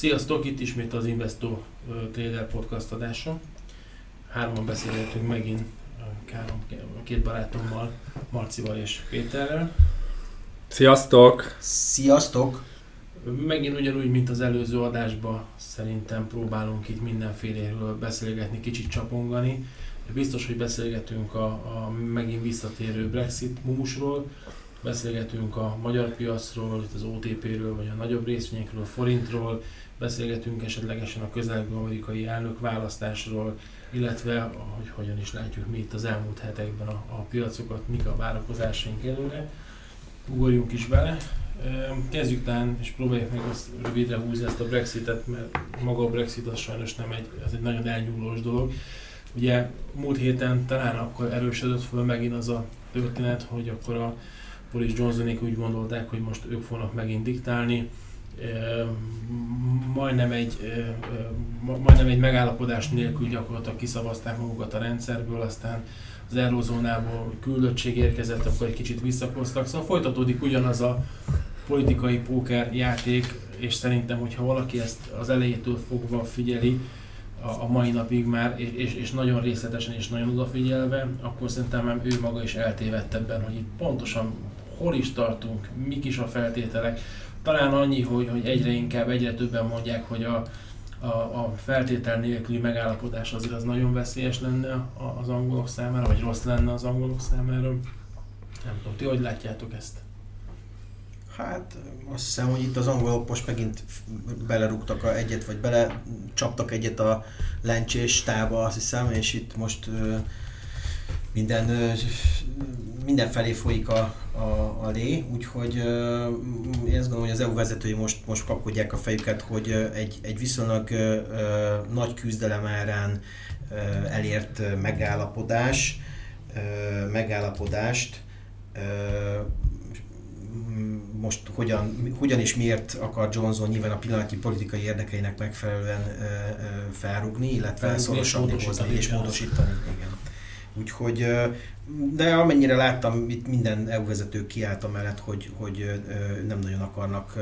Sziasztok, itt ismét az Investo Trader podcast adása. Hárman beszélgetünk megint három, két barátommal, Marcival és Péterrel. Sziasztok! Sziasztok! Megint ugyanúgy, mint az előző adásban, szerintem próbálunk itt mindenféléről beszélgetni, kicsit csapongani. Biztos, hogy beszélgetünk a, a megint visszatérő Brexit mumusról, beszélgetünk a magyar piacról, az OTP-ről, vagy a nagyobb részvényekről, a forintról, beszélgetünk esetlegesen a közelgő amerikai elnök választásról, illetve hogy hogyan is látjuk mi itt az elmúlt hetekben a, a piacokat, mik a várakozásaink előre. Ugorjunk is bele. Kezdjük talán, és próbáljuk meg azt rövidre húzni ezt a Brexitet, mert maga a Brexit az sajnos nem egy, az egy nagyon elnyúlós dolog. Ugye múlt héten talán akkor erősödött föl megint az a történet, hogy akkor a Boris Johnsonék úgy gondolták, hogy most ők fognak megint diktálni, majdnem egy, majdnem egy megállapodás nélkül gyakorlatilag kiszavazták magukat a rendszerből, aztán az eurozónából küldöttség érkezett, akkor egy kicsit visszakoztak. Szóval folytatódik ugyanaz a politikai póker játék, és szerintem, hogyha valaki ezt az elejétől fogva figyeli, a, a mai napig már, és, és nagyon részletesen és nagyon odafigyelve, akkor szerintem ő maga is eltévedt ebben, hogy itt pontosan hol is tartunk, mik is a feltételek. Talán annyi, hogy, hogy egyre inkább, egyre többen mondják, hogy a, a, a feltétel nélküli megállapodás azért az nagyon veszélyes lenne az angolok számára, vagy rossz lenne az angolok számára. Nem tudom, ti hogy látjátok ezt? Hát azt hiszem, hogy itt az angolok most megint belerúgtak a egyet, vagy bele csaptak egyet a lencsés tába, azt hiszem, és itt most minden, minden felé folyik a, a, a lé, úgyhogy az EU vezetői most, most kapkodják a fejüket, hogy egy, egy viszonylag nagy küzdelem árán elért megállapodás, megállapodást most hogyan, hogyan és miért akar Johnson nyilván a pillanatnyi politikai érdekeinek megfelelően felrugni, illetve szorosabbni hozni és módosítani. Igen. Úgyhogy, de amennyire láttam, itt minden EU vezető kiállt amellett, hogy, hogy nem nagyon akarnak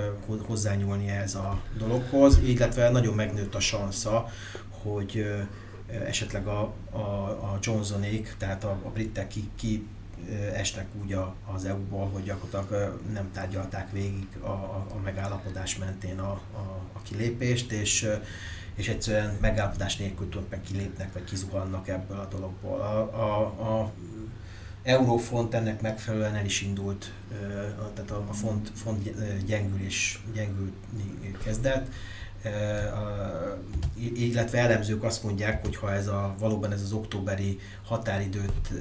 hozzányúlni ez a dologhoz, illetve nagyon megnőtt a sansza, hogy esetleg a, a, a Johnsonék, tehát a, a britek ki, ki estek úgy a, az EU-ból, hogy gyakorlatilag nem tárgyalták végig a, a, a megállapodás mentén a, a, a kilépést, és és egyszerűen megállapodás nélkül meg kilépnek, vagy kizuhannak ebből a dologból. A, a, a Eurofont ennek megfelelően el is indult, tehát a font, font gyengül és gyengülni kezdett, illetve elemzők azt mondják, hogy ha ez a, valóban ez az októberi határidőt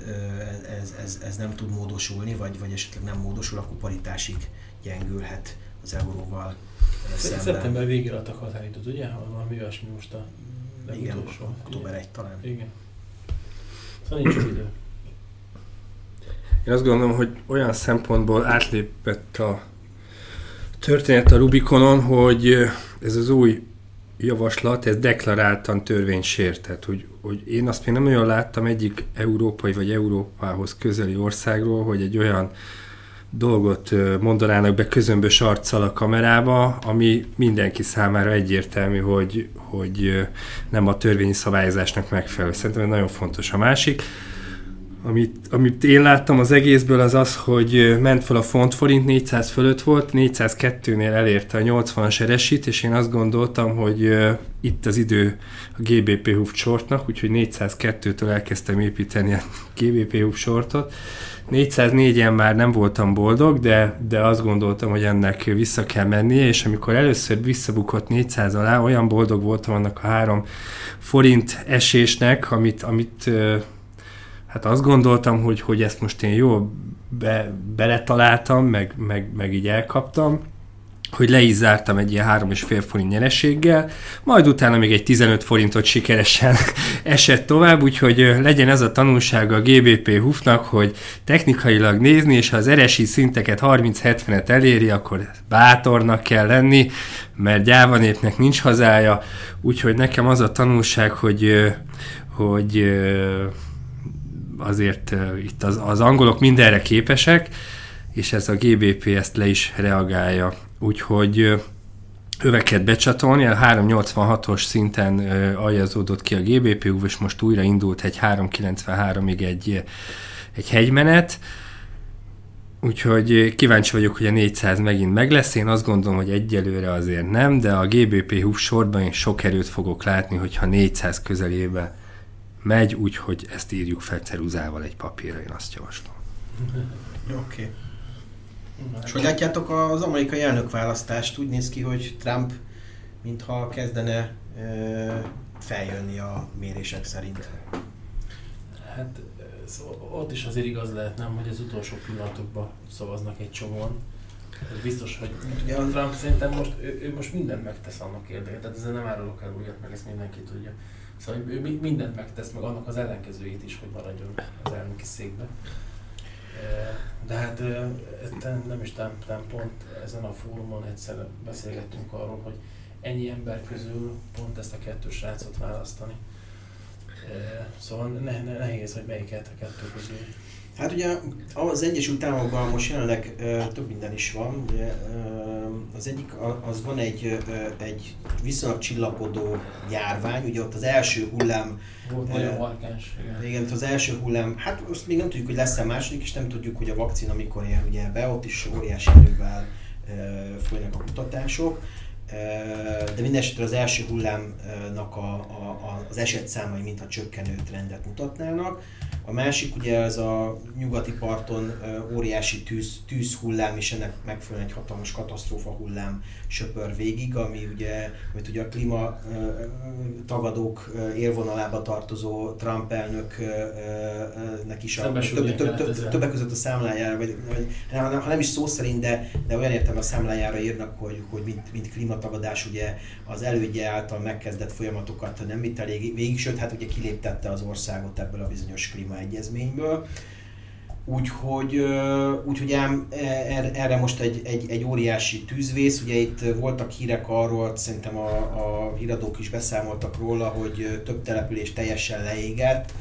ez, ez, ez nem tud módosulni, vagy, vagy esetleg nem módosul, akkor paritásig gyengülhet az euróval szemben. Szeptember végére adtak határidőt, ugye? Valami olyasmi most a Igen, október 1 talán. Igen. Szóval nincs idő. Én azt gondolom, hogy olyan szempontból átlépett a történet a Rubikonon, hogy ez az új javaslat, ez deklaráltan törvénysértett, hogy, hogy én azt még nem olyan láttam egyik európai vagy Európához közeli országról, hogy egy olyan dolgot mondanának be közömbös arccal a kamerába, ami mindenki számára egyértelmű, hogy, hogy nem a törvényi szabályozásnak megfelelő. Szerintem ez nagyon fontos. A másik, amit, amit én láttam az egészből az az, hogy ment fel a font forint, 400 fölött volt, 402-nél elérte a 80-as eresít, és én azt gondoltam, hogy itt az idő a GBP Hoof shortnak, úgyhogy 402-től elkezdtem építeni a GBP Hoof shortot. 404-en már nem voltam boldog, de, de azt gondoltam, hogy ennek vissza kell mennie, és amikor először visszabukott 400 alá, olyan boldog voltam annak a három forint esésnek, amit, amit hát azt gondoltam, hogy, hogy ezt most én jól be, beletaláltam, meg, meg, meg így elkaptam, hogy le is zártam egy ilyen három és fél forint nyereséggel, majd utána még egy 15 forintot sikeresen esett tovább, úgyhogy legyen ez a tanulsága a GBP Hufnak, hogy technikailag nézni, és ha az eresi szinteket 30-70-et eléri, akkor bátornak kell lenni, mert gyáva népnek nincs hazája, úgyhogy nekem az a tanulság, hogy, hogy azért itt az, az angolok mindenre képesek, és ez a GBP ezt le is reagálja. Úgyhogy öveket becsatolni, a 386-os szinten aljazódott ki a GBPU, és most újra indult egy 393-ig egy, egy hegymenet, Úgyhogy kíváncsi vagyok, hogy a 400 megint meg lesz. Én azt gondolom, hogy egyelőre azért nem, de a GBP húf sorban én sok erőt fogok látni, hogyha 400 közelébe megy, úgyhogy ezt írjuk fel ceruzával egy papírra, én azt javaslom. Oké. Okay. És hogy látjátok az amerikai elnökválasztást? Úgy néz ki, hogy Trump mintha kezdene feljönni a mérések szerint. Hát ott is azért igaz lehet, nem, hogy az utolsó pillanatokban szavaznak egy csomóan. Ez biztos, hogy ugye Trump szerintem most, ő, ő most mindent megtesz annak érdekében, tehát ezzel nem árulok el újat, meg ezt mindenki tudja. Szóval ő mindent megtesz, meg annak az ellenkezőjét is, hogy maradjon az elnöki székbe. De hát nem is tám, tám pont ezen a fórumon egyszer beszélgettünk arról, hogy ennyi ember közül pont ezt a kettős srácot választani. Szóval ne, ne, nehéz, hogy melyiket a kettő közül. Hát ugye az Egyesült Államokban most jelenleg több minden is van. Ugye, az egyik, az van egy, egy viszonylag csillapodó járvány, ugye ott az első hullám... Volt nagyon markáns, igen. Igen, az első hullám, hát azt még nem tudjuk, hogy lesz-e második, és nem tudjuk, hogy a vakcina mikor ér ugye be, ott is óriási erővel folynak a kutatások de minden esetre az első hullámnak a, a, az esetszámai mintha csökkenő trendet mutatnának. A másik ugye ez a nyugati parton óriási tűz, tűzhullám, és ennek megfelelően egy hatalmas katasztrófa hullám söpör végig, ami ugye, amit ugye a klíma tagadók élvonalába tartozó Trump elnöknek is a, több, több, több, többek között a számlájára, vagy, vagy ha nem is szó szerint, de, de olyan értem a számlájára írnak, hogy, hogy mint, mint klímatagadás ugye az elődje által megkezdett folyamatokat nem vitt elég végig, sőt, hát ugye kiléptette az országot ebből a bizonyos klíma egyezményből. Úgyhogy, úgyhogy ám e, er, erre most egy, egy, egy óriási tűzvész, ugye itt voltak hírek arról, szerintem a, a híradók is beszámoltak róla, hogy több település teljesen leégett,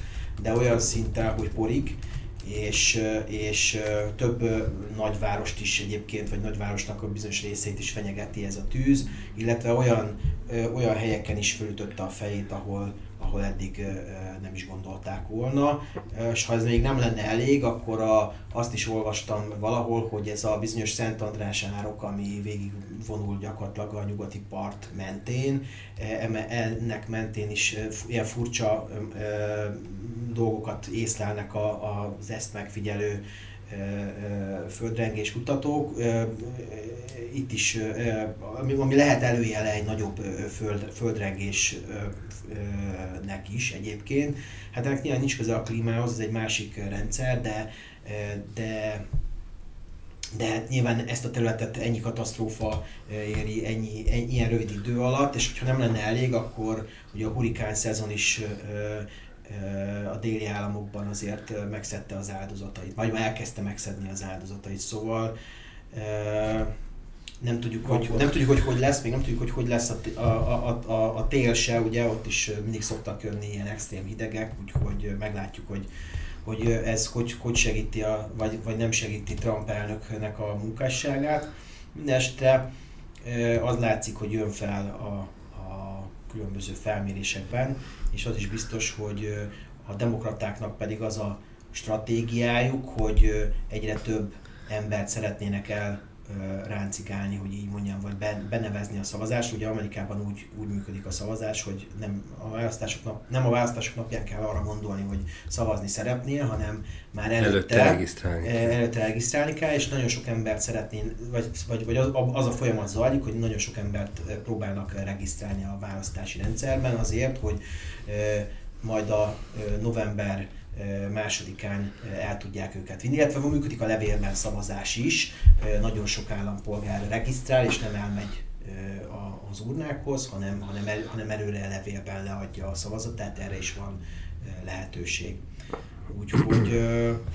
de olyan szinten, hogy porig, és, és több nagyvárost is egyébként, vagy nagyvárosnak a bizonyos részét is fenyegeti ez a tűz, illetve olyan, olyan helyeken is fölütötte a fejét, ahol, ahol eddig nem is gondolták volna. És ha ez még nem lenne elég, akkor a, azt is olvastam valahol, hogy ez a bizonyos Szent András árok, ami végig vonul gyakorlatilag a nyugati part mentén, ennek mentén is ilyen furcsa dolgokat észlelnek a, az ezt megfigyelő földrengés kutatók. Itt is, ami, ami lehet előjele egy nagyobb föld, földrengésnek is egyébként. Hát ennek nyilván nincs köze a klímához, ez egy másik rendszer, de, de de hát nyilván ezt a területet ennyi katasztrófa éri ennyi, ennyi ilyen rövid idő alatt, és hogyha nem lenne elég, akkor ugye a hurikán szezon is a déli államokban azért megszedte az áldozatait, vagy már elkezdte megszedni az áldozatait, szóval nem tudjuk, hogy, nem tudjuk, hogy hogy lesz, még nem tudjuk, hogy hogy lesz a, a, a, a, tél se, ugye ott is mindig szoktak jönni ilyen extrém hidegek, úgyhogy meglátjuk, hogy, hogy ez hogy, hogy segíti, a, vagy, vagy nem segíti Trump elnöknek a munkásságát. Mindenesetre az látszik, hogy jön fel a, a különböző felmérésekben, és az is biztos, hogy a demokratáknak pedig az a stratégiájuk, hogy egyre több embert szeretnének el ráncigálni, hogy így mondjam, vagy benevezni a szavazást. Ugye Amerikában úgy, úgy működik a szavazás, hogy nem a, választások nap, nem a választások napján kell arra gondolni, hogy szavazni szeretnél, hanem már előtte, előtte regisztrálni, kell. előtte regisztrálni kell, és nagyon sok embert szeretnél, vagy, vagy, vagy az, az a folyamat zajlik, hogy nagyon sok embert próbálnak regisztrálni a választási rendszerben azért, hogy majd a november másodikán el tudják őket vinni, illetve működik a levélben szavazás is, nagyon sok állampolgár regisztrál és nem elmegy az urnákhoz, hanem, hanem, el, hanem előre levélben leadja a szavazatát, erre is van lehetőség. Úgyhogy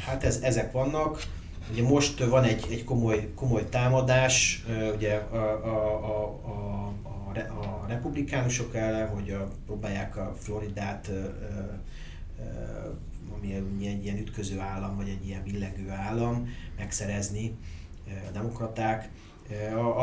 hát ez, ezek vannak. Ugye most van egy, egy komoly, komoly támadás, ugye a, a, a, a, a, a republikánusok ellen, hogy próbálják a Floridát ami egy ilyen ütköző állam, vagy egy ilyen billegő állam, megszerezni a demokraták.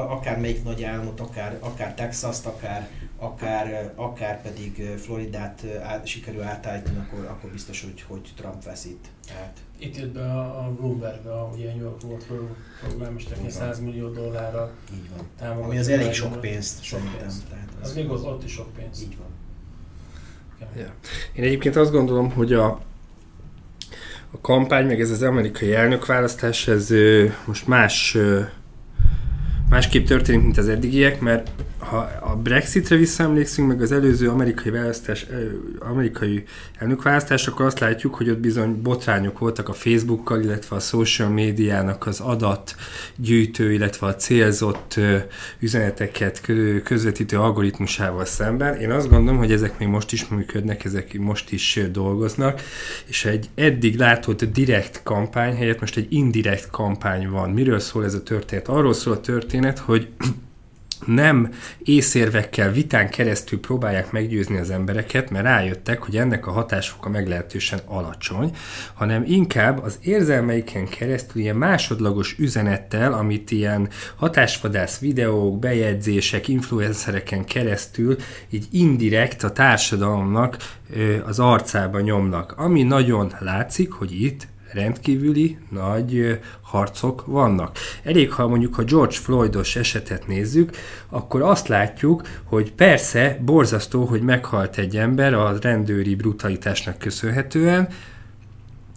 akár melyik nagy álmot, akár, akár Texas-t, akár, akár, akár pedig Floridát át, sikerül átállítani, akkor, akkor biztos, hogy, hogy Trump veszít. Tehát. Itt jött be a, a Bloomberg, a ugye New York volt programmesterként 100 millió dollárra Így van. Ami az elég sok pénzt sok Pénzt. Tehát az, az még ott, ott is sok pénz. Így van. Én egyébként azt gondolom, hogy a, a kampány, meg ez az amerikai elnökválasztás, ez most más másképp történik, mint az eddigiek, mert ha a Brexitre visszaemlékszünk, meg az előző amerikai választás, amerikai elnökválasztás, akkor azt látjuk, hogy ott bizony botrányok voltak a Facebookkal, illetve a social médiának az adatgyűjtő, illetve a célzott üzeneteket közvetítő algoritmusával szemben. Én azt gondolom, hogy ezek még most is működnek, ezek most is dolgoznak, és egy eddig látott direkt kampány helyett most egy indirekt kampány van. Miről szól ez a történet? Arról szól a történet, hogy nem észérvekkel, vitán keresztül próbálják meggyőzni az embereket, mert rájöttek, hogy ennek a hatásfoka meglehetősen alacsony, hanem inkább az érzelmeiken keresztül ilyen másodlagos üzenettel, amit ilyen hatásvadász videók, bejegyzések, influencereken keresztül így indirekt a társadalomnak az arcába nyomnak. Ami nagyon látszik, hogy itt rendkívüli nagy harcok vannak. Elég, ha mondjuk a George Floydos esetet nézzük, akkor azt látjuk, hogy persze borzasztó, hogy meghalt egy ember a rendőri brutalitásnak köszönhetően,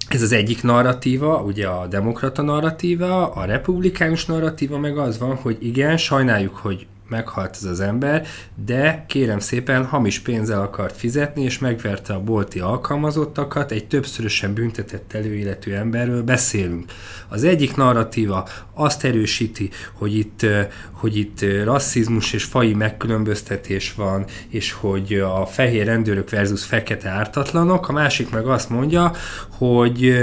ez az egyik narratíva, ugye a demokrata narratíva, a republikánus narratíva meg az van, hogy igen, sajnáljuk, hogy meghalt ez az ember, de kérem szépen hamis pénzzel akart fizetni, és megverte a bolti alkalmazottakat, egy többszörösen büntetett előéletű emberről beszélünk. Az egyik narratíva azt erősíti, hogy itt, hogy itt rasszizmus és fai megkülönböztetés van, és hogy a fehér rendőrök versus fekete ártatlanok, a másik meg azt mondja, hogy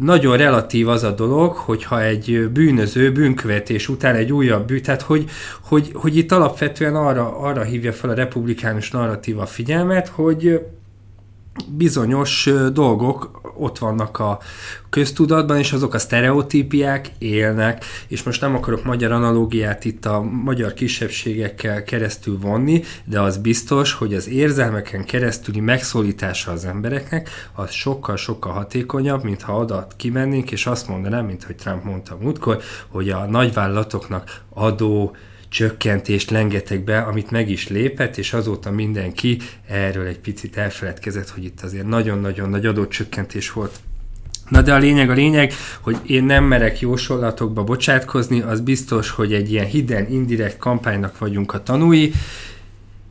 nagyon relatív az a dolog, hogyha egy bűnöző bűnkövetés után egy újabb bűn, tehát hogy, hogy, hogy itt alapvetően arra, arra hívja fel a republikánus narratíva figyelmet, hogy bizonyos dolgok ott vannak a köztudatban, és azok a sztereotípiák élnek, és most nem akarok magyar analógiát itt a magyar kisebbségekkel keresztül vonni, de az biztos, hogy az érzelmeken keresztüli megszólítása az embereknek az sokkal-sokkal hatékonyabb, mint ha oda kimennénk, és azt mondanám, mint hogy Trump mondta múltkor, hogy a nagyvállalatoknak adó, csökkentést lengetek be, amit meg is lépett, és azóta mindenki erről egy picit elfeledkezett, hogy itt azért nagyon-nagyon nagy adócsökkentés volt. Na de a lényeg a lényeg, hogy én nem merek jósolatokba bocsátkozni, az biztos, hogy egy ilyen hidden, indirekt kampánynak vagyunk a tanúi,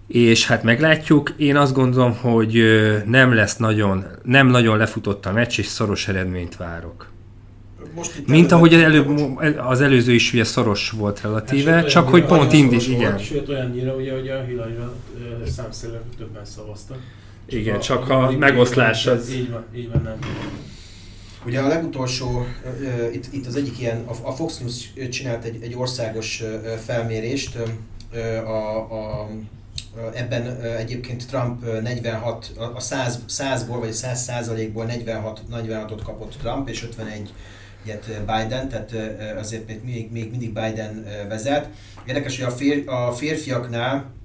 és hát meglátjuk. Én azt gondolom, hogy nem lesz nagyon, nem nagyon lefutott a meccs, és szoros eredményt várok most itt Mint ahogy az, előbb, az előző is ugye szoros volt relatíve, hát, csak hogy pont indis, igen. Volt, sőt olyannyira, ugye, hogy a Hillary-ra számszerűen többen szavaztak. Igen, csak, csak a, a megoszlás az... Így van, így van, nem. Ugye a legutolsó, itt, itt az egyik ilyen, a, Fox News csinált egy, egy országos felmérést, a, a Ebben egyébként Trump 46, a 100, 100-ból vagy 100 százalékból 46, 46-ot kapott Trump, és 51 ilyet Biden, tehát azért még, még mindig Biden vezet. Érdekes, hogy a, fér, a férfiaknál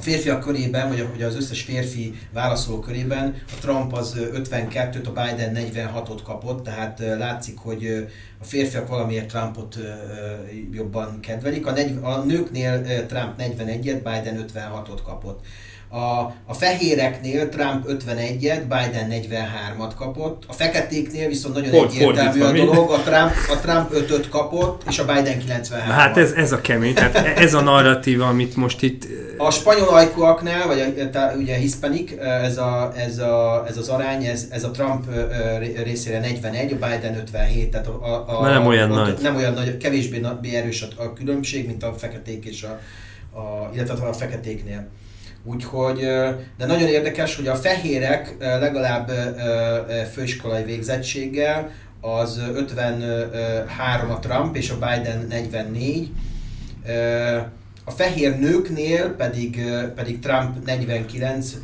a férfiak körében, vagy az összes férfi válaszoló körében a Trump az 52-t, a Biden 46-ot kapott, tehát látszik, hogy a férfiak valamiért Trumpot jobban kedvelik. A, negy, a nőknél Trump 41-et, Biden 56-ot kapott. A, a fehéreknél Trump 51-et, Biden 43-at kapott, a feketéknél viszont nagyon Ford, egyértelmű a dolog, a Trump, a Trump 5-öt kapott, és a Biden 93 at Hát ez, ez a kemény, tehát ez a narratíva, amit most itt... A spanyol ajkúaknál, vagy a, ugye hispanic, ez, a, ez, a, ez az arány, ez, ez a Trump részére 41, a Biden 57, tehát a, a, a nem olyan a, nagy. Nem olyan nagy, kevésbé erős a, a különbség, mint a feketék és a, a illetve a feketéknél. Úgyhogy, de nagyon érdekes, hogy a fehérek legalább főiskolai végzettséggel az 53 a Trump és a Biden 44. A fehér nőknél pedig, pedig Trump 49,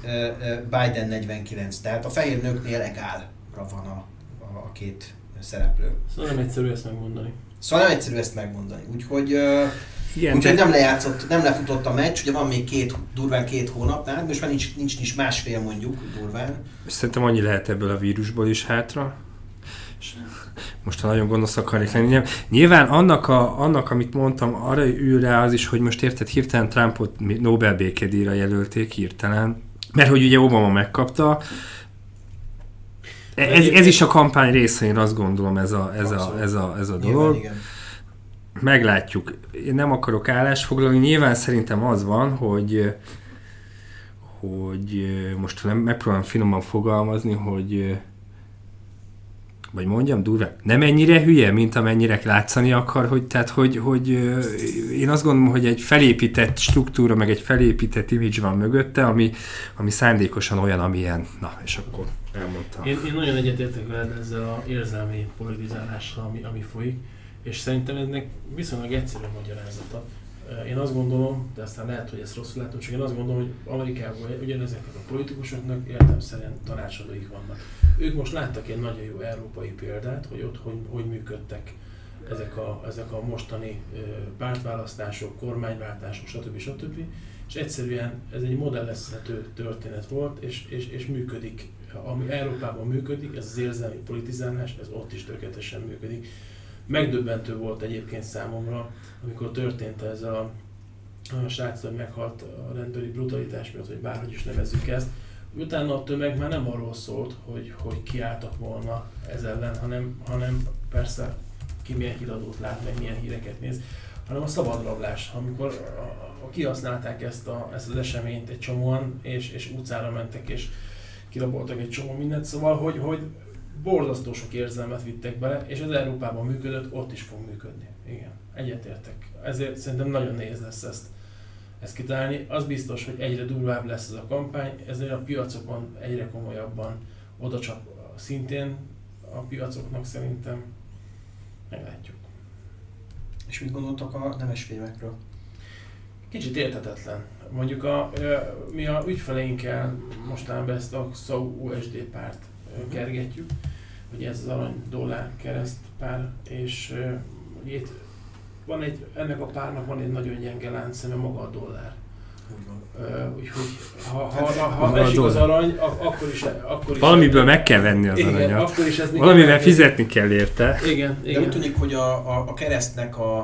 Biden 49. Tehát a fehér nőknél egálra van a, a, a két szereplő. Szóval nem egyszerű ezt megmondani. Szóval nem egyszerű ezt megmondani. Úgyhogy, Igen, úgyhogy de... nem lejátszott, nem lefutott a meccs, ugye van még két, durván két hónapnál, most már nincs, nincs, nincs másfél mondjuk durván. Szerintem annyi lehet ebből a vírusból is hátra. most ha nagyon gonosz akarnék lenni. Nyilván annak, a, annak, amit mondtam, arra ül rá az is, hogy most érted, hirtelen Trumpot Nobel békedíjra jelölték hirtelen, mert hogy ugye Obama megkapta, ez, ez is a kampány része, én azt gondolom, ez a, ez a, ez a, ez a dolog. Nyilván, igen. Meglátjuk. Én nem akarok állásfoglalni. Nyilván szerintem az van, hogy hogy most nem megpróbálom finoman fogalmazni, hogy vagy mondjam durva, nem ennyire hülye, mint amennyire látszani akar, hogy, tehát, hogy, hogy én azt gondolom, hogy egy felépített struktúra, meg egy felépített image van mögötte, ami, ami szándékosan olyan, amilyen. Na, és akkor elmondtam. Én, én nagyon egyetértek veled ezzel a érzelmi politizálással, ami, ami folyik, és szerintem ennek viszonylag egyszerű magyarázata. Én azt gondolom, de aztán lehet, hogy ezt rosszul látom, csak én azt gondolom, hogy Amerikában ugyanezeknek a politikusoknak értelmszerűen tanácsadóik vannak. Ők most láttak egy nagyon jó európai példát, hogy ott hogy, hogy működtek ezek a, ezek a mostani pártválasztások, kormányváltások, stb. stb. És egyszerűen ez egy modellezhető történet volt, és, és, és működik. Ami Európában működik, ez az érzelmi politizálás, ez ott is tökéletesen működik. Megdöbbentő volt egyébként számomra, amikor történt ez a, a srác, hogy meghalt a rendőri brutalitás miatt, vagy bárhogy is nevezzük ezt, utána a tömeg már nem arról szólt, hogy, hogy kiálltak volna ez ellen, hanem, hanem persze ki milyen híradót lát, meg milyen híreket néz, hanem a szabadrablás, amikor a, a, kihasználták ezt, a, ezt az eseményt egy csomóan, és, és utcára mentek, és kiraboltak egy csomó mindent, szóval, hogy, hogy borzasztó sok érzelmet vittek bele, és ez Európában működött, ott is fog működni. Igen, egyetértek. Ezért szerintem nagyon nehéz lesz ezt, ezt kitalálni. Az biztos, hogy egyre durvább lesz ez a kampány, ezért a piacokon egyre komolyabban oda csak szintén a piacoknak szerintem meglátjuk. És mit gondoltak a nemes filmekről? Kicsit értetetlen. Mondjuk a, mi a ügyfeleinkkel mostanában ezt a SAU USD párt kergetjük, hogy ez az arany dollár kereszt pár, és itt van egy, ennek a párnak van egy nagyon gyenge láncszeme, maga a dollár. Úgyhogy ha, ha, ha, ha esik az arany, akkor is, akkor is... Valamiből meg kell venni az igen, aranyat. Akkor is ez Valamivel fizetni kell érte. Igen, igen. De úgy tűnik, hogy a, a, a keresztnek a,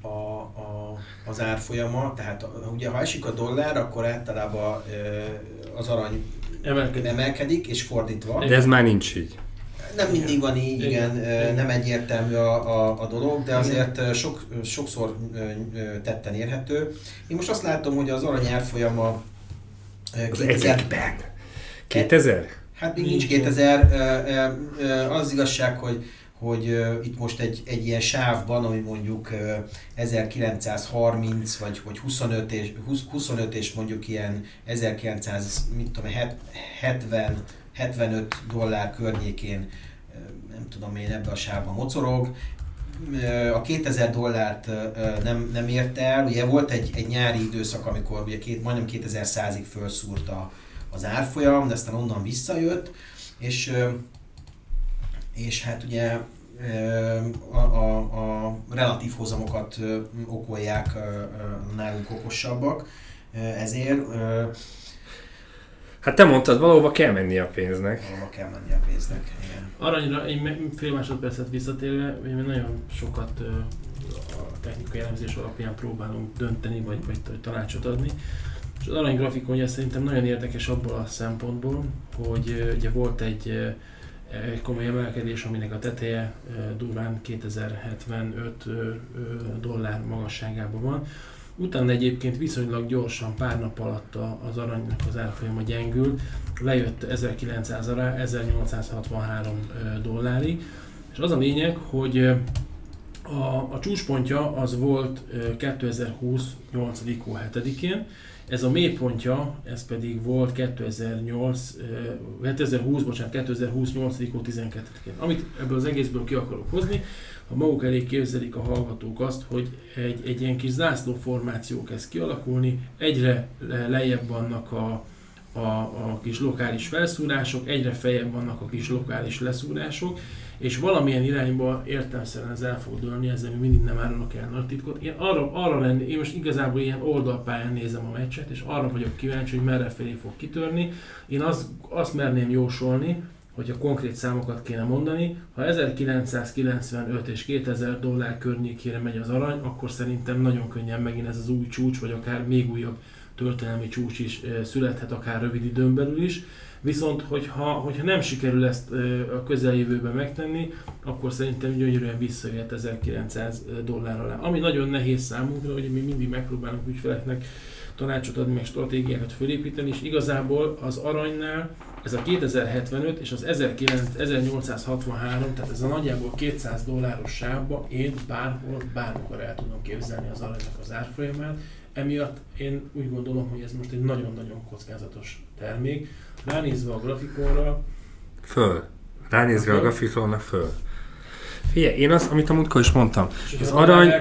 a, a, az árfolyama, tehát ugye ha esik a dollár, akkor általában az arany emelkedik, emelkedik és fordítva. De ez már nincs így. Nem mindig van így, igen, igen. nem egyértelmű a, a, a dolog, de azért sok, sokszor tetten érhető. Én most azt látom, hogy az arany árfolyama az 2000... 2000? Hát még nincs 2000. Az igazság, hogy hogy uh, itt most egy, egy ilyen sávban, ami mondjuk uh, 1930 vagy, vagy 25 és, 20, 25 és mondjuk ilyen 1900, mit tudom, 70, 75 dollár környékén, uh, nem tudom én, ebbe a sávban mocorog. A 2000 dollárt nem, nem érte el. Ugye volt egy, egy nyári időszak, amikor ugye két, majdnem 2100-ig felszúrt a, az árfolyam, de aztán onnan visszajött, és és hát ugye a, a, a relatív hozamokat okolják nálunk okosabbak, ezért Hát te mondtad, valahova kell menni a pénznek. Valahova kell menni a pénznek, igen. Aranyra egy fél másodpercet visszatérve, mi nagyon sokat a technikai elemzés alapján próbálunk dönteni, vagy, vagy, vagy tanácsot adni. És az arany grafikonja szerintem nagyon érdekes abból a szempontból, hogy ugye volt egy egy komoly emelkedés, aminek a teteje durván 2075 dollár magasságában van. Utána egyébként viszonylag gyorsan, pár nap alatt az aranynak az árfolyama gyengül, lejött 1900 alá, 1863 dollárig, és az a lényeg, hogy a, a csúcspontja az volt 2020 8. hó 7-én, ez a mélypontja, ez pedig volt 2008, 2020, bocsánat, 2020 8. 12-én. Amit ebből az egészből ki akarok hozni, ha maguk elé képzelik a hallgatók azt, hogy egy, egy ilyen kis zászló formáció kezd kialakulni, egyre lejjebb vannak a, a, a kis lokális felszúrások, egyre feljebb vannak a kis lokális leszúrások, és valamilyen irányba értelmszerűen ez el fog dőlni, ezzel mi mindig nem árulnak el nagy titkot. Én arra, arra lenni, én most igazából ilyen oldalpályán nézem a meccset, és arra vagyok kíváncsi, hogy merre felé fog kitörni. Én azt, azt merném jósolni, hogyha konkrét számokat kéne mondani, ha 1995 és 2000 dollár környékére megy az arany, akkor szerintem nagyon könnyen megint ez az új csúcs, vagy akár még újabb történelmi csúcs is születhet, akár rövid időn belül is. Viszont, hogyha, hogyha nem sikerül ezt a közeljövőben megtenni, akkor szerintem gyönyörűen visszajöhet 1900 dollár alá. Ami nagyon nehéz számunkra, hogy mi mindig megpróbálunk ügyfeleknek tanácsot adni, meg stratégiákat fölépíteni, és igazából az aranynál ez a 2075 és az 1863, tehát ez a nagyjából 200 dolláros sávba én bárhol, bármikor el tudom képzelni az aranynak az árfolyamát. Emiatt én úgy gondolom, hogy ez most egy nagyon-nagyon kockázatos termék. Ránézve a grafikonra... Föl. Ránézve a, a grafikonra föl. Figyelj, én azt, amit a múltkor is mondtam, és az arany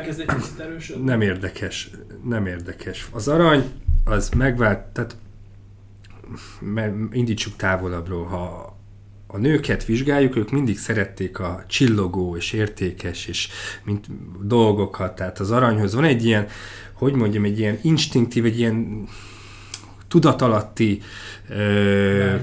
nem érdekes, nem érdekes. Az arany az megvált, tehát indítsuk távolabbról, ha a nőket vizsgáljuk, ők mindig szerették a csillogó és értékes és mint dolgokat, tehát az aranyhoz. Van egy ilyen, hogy mondjam, egy ilyen instinktív, egy ilyen tudatalatti ö,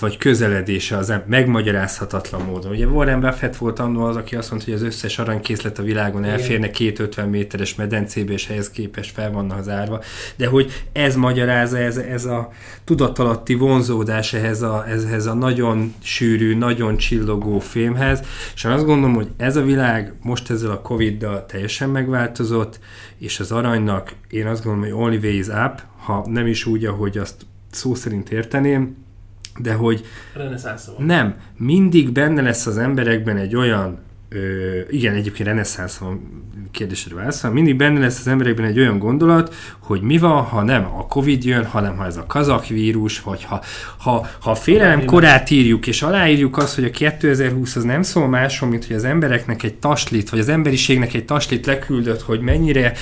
vagy közeledése az megmagyarázhatatlan módon. Ugye Warren Buffett volt annó az, aki azt mondta, hogy az összes aranykészlet a világon elférne két 50 méteres medencébe, és ehhez képest fel vannak az árva. De hogy ez magyarázza, ez, ez a tudatalatti vonzódás ehhez a, ehhez a nagyon sűrű, nagyon csillogó fémhez, és azt gondolom, hogy ez a világ most ezzel a Covid-dal teljesen megváltozott, és az aranynak én azt gondolom, hogy only way is up, ha nem is úgy, ahogy azt szó szerint érteném, de hogy nem, mindig benne lesz az emberekben egy olyan Ö, igen, egyébként reneszánsz van kérdésre válaszol. Mindig benne lesz az emberekben egy olyan gondolat, hogy mi van, ha nem a Covid jön, hanem ha ez a kazak vírus, vagy ha, ha, ha a félelem korát írjuk, és aláírjuk azt, hogy a 2020 az nem szól máshol, mint hogy az embereknek egy taslit, vagy az emberiségnek egy taslit leküldött, hogy mennyire,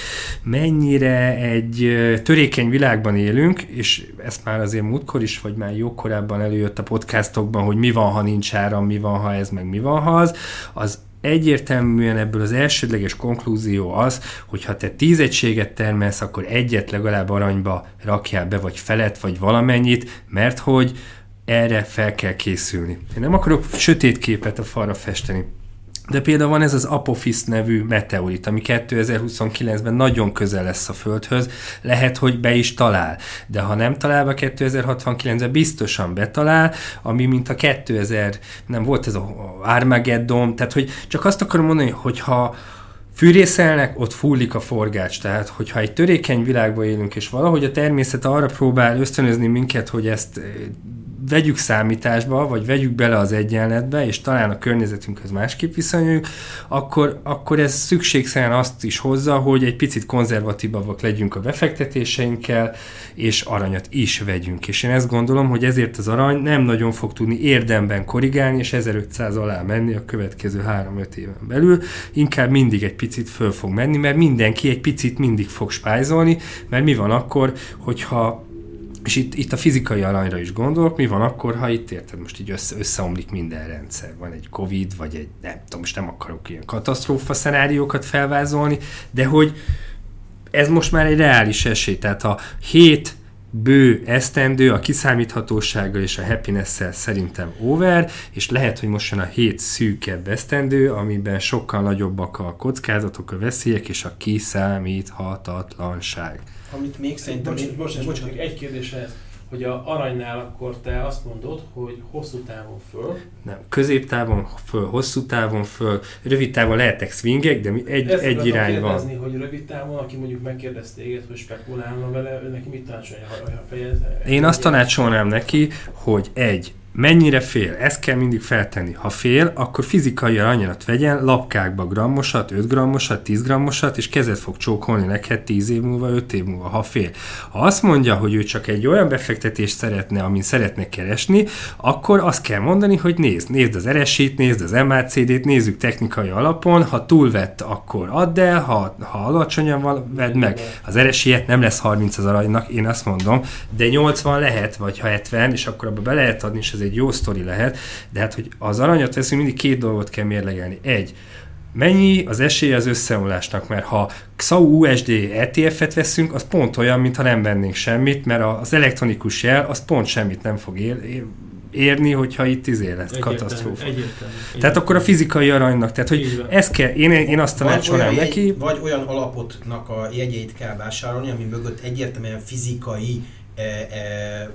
mennyire egy törékeny világban élünk, és ezt már azért múltkor is, vagy már jó korábban előjött a podcastokban, hogy mi van, ha nincs áram, mi van, ha ez, meg mi van, ha az, az egyértelműen ebből az elsődleges konklúzió az, hogy ha te tíz egységet termelsz, akkor egyet legalább aranyba rakjál be, vagy felet, vagy valamennyit, mert hogy erre fel kell készülni. Én nem akarok sötét képet a falra festeni. De például van ez az Apophis nevű meteorit, ami 2029-ben nagyon közel lesz a Földhöz, lehet, hogy be is talál. De ha nem talál be 2069-ben, biztosan betalál, ami mint a 2000, nem volt ez a Armageddon, tehát hogy csak azt akarom mondani, hogy ha fűrészelnek, ott fullik a forgács. Tehát, hogyha egy törékeny világban élünk, és valahogy a természet arra próbál ösztönözni minket, hogy ezt vegyük számításba, vagy vegyük bele az egyenletbe, és talán a környezetünkhöz másképp viszonyuljuk, akkor, akkor ez szükségszerűen azt is hozza, hogy egy picit konzervatívabbak legyünk a befektetéseinkkel, és aranyat is vegyünk. És én ezt gondolom, hogy ezért az arany nem nagyon fog tudni érdemben korrigálni, és 1500 alá menni a következő 3-5 éven belül, inkább mindig egy picit föl fog menni, mert mindenki egy picit mindig fog spájzolni, mert mi van akkor, hogyha és itt, itt a fizikai aranyra is gondolok, mi van akkor, ha itt érted, most így össze, összeomlik minden rendszer. Van egy Covid, vagy egy, nem tudom, most nem akarok ilyen katasztrófa szenáriókat felvázolni, de hogy ez most már egy reális esély. Tehát a hét bő esztendő a kiszámíthatósággal és a happiness szerintem over, és lehet, hogy most jön a hét szűkebb esztendő, amiben sokkal nagyobbak a kockázatok, a veszélyek és a kiszámíthatatlanság. Amit még szerintem... Bocs, bocs, bocs, bocs, egy kérdés ez hogy a aranynál akkor te azt mondod, hogy hosszú távon föl. Nem, középtávon föl, hosszú távon föl, rövid távon lehetek swingek, de egy, Ezt egy irány van. hogy rövid távon, aki mondjuk megkérdez téged, hogy spekulálna vele, neki mit tanácsolja, ha fejez? Én azt tanácsolnám neki, hogy egy, Mennyire fél? Ezt kell mindig feltenni. Ha fél, akkor fizikai aranyat vegyen, lapkákba grammosat, 5 grammosat, 10 grammosat, és kezet fog csókolni neked 10 év múlva, 5 év múlva, ha fél. Ha azt mondja, hogy ő csak egy olyan befektetést szeretne, amin szeretne keresni, akkor azt kell mondani, hogy nézd, nézd az RSI-t, nézd az MACD-t, nézzük technikai alapon, ha túlvett, akkor add el, ha, ha alacsonyan van, vedd meg. Az RSI-et nem lesz 30 az aranynak, én azt mondom, de 80 lehet, vagy ha 70, és akkor abba be lehet adni, és ez egy jó sztori lehet, de hát, hogy az aranyat veszünk, mindig két dolgot kell mérlegelni. Egy, mennyi az esélye az összeomlásnak, mert ha XAU USD ETF-et veszünk, az pont olyan, mintha nem vennénk semmit, mert az elektronikus jel az pont semmit nem fog ér, érni, hogyha itt izé lesz katasztrófa. Egyértelmű, Tehát akkor a fizikai aranynak, tehát hogy ez kell, én, én azt tanácsolnám neki. Vagy olyan alapotnak a jegyeit kell vásárolni, ami mögött egyértelműen fizikai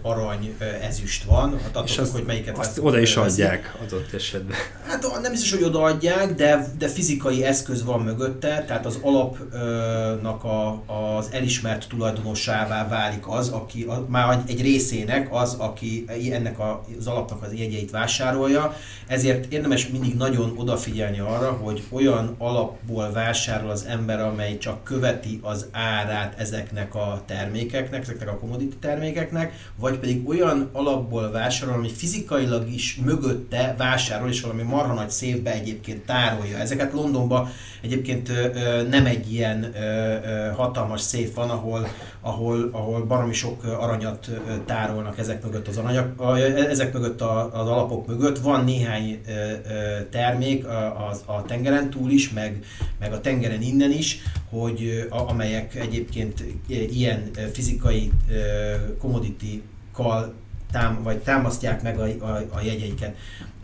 arany, e, ezüst van, hát és azt, hogy melyiket azt oda is adják adott esetben. Hát nem biztos, hogy odaadják, de, de fizikai eszköz van mögötte, tehát az alapnak a, az elismert tulajdonossává válik az, aki a, már egy részének az, aki ennek a, az alapnak az jegyeit vásárolja, ezért érdemes mindig nagyon odafigyelni arra, hogy olyan alapból vásárol az ember, amely csak követi az árát ezeknek a termékeknek, ezeknek a commodity termékeknek, vagy pedig olyan alapból vásárol, ami fizikailag is mögötte vásárol, és valami marha nagy széfbe egyébként tárolja. Ezeket Londonban egyébként nem egy ilyen hatalmas széf van, ahol, ahol, ahol baromi sok aranyat tárolnak ezek mögött az aranyak, ezek mögött az alapok mögött. Van néhány termék a, a tengeren túl is, meg, meg a tengeren innen is, hogy amelyek egyébként ilyen fizikai Eh, commodity call tám, vagy támasztják meg a, a, a jegyeiket.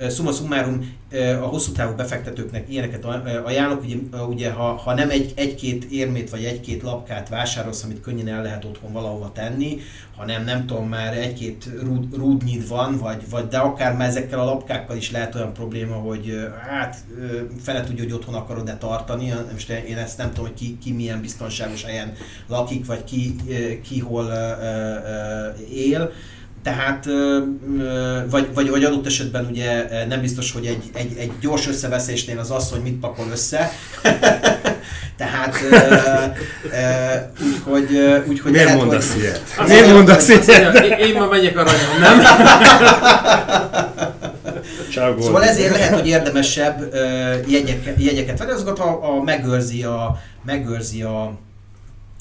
Summa summarum, a hosszú távú befektetőknek ilyeneket ajánlok, ugye, ugye ha, ha nem egy, egy-két érmét vagy egy-két lapkát vásárolsz, amit könnyen el lehet otthon valahova tenni, hanem nem tudom, már egy-két rúd, rúdnyid van, vagy, vagy de akár már ezekkel a lapkákkal is lehet olyan probléma, hogy hát fele tudja, hogy otthon akarod-e tartani, most én ezt nem tudom, hogy ki, ki milyen biztonságos helyen lakik, vagy ki, ki hol él, tehát, vagy, vagy, vagy adott esetben ugye nem biztos, hogy egy, egy, egy gyors összeveszésnél az az, hogy mit pakol össze. Tehát úgyhogy... úgyhogy Miért lehet, mondasz hogy... ilyet? Miért mondasz ilyet? Én, én ma megyek aranyom, nem? szóval ezért lehet, hogy érdemesebb jegyek, jegyeket venni, azokat, ha, ha megőrzi a, megőrzi a,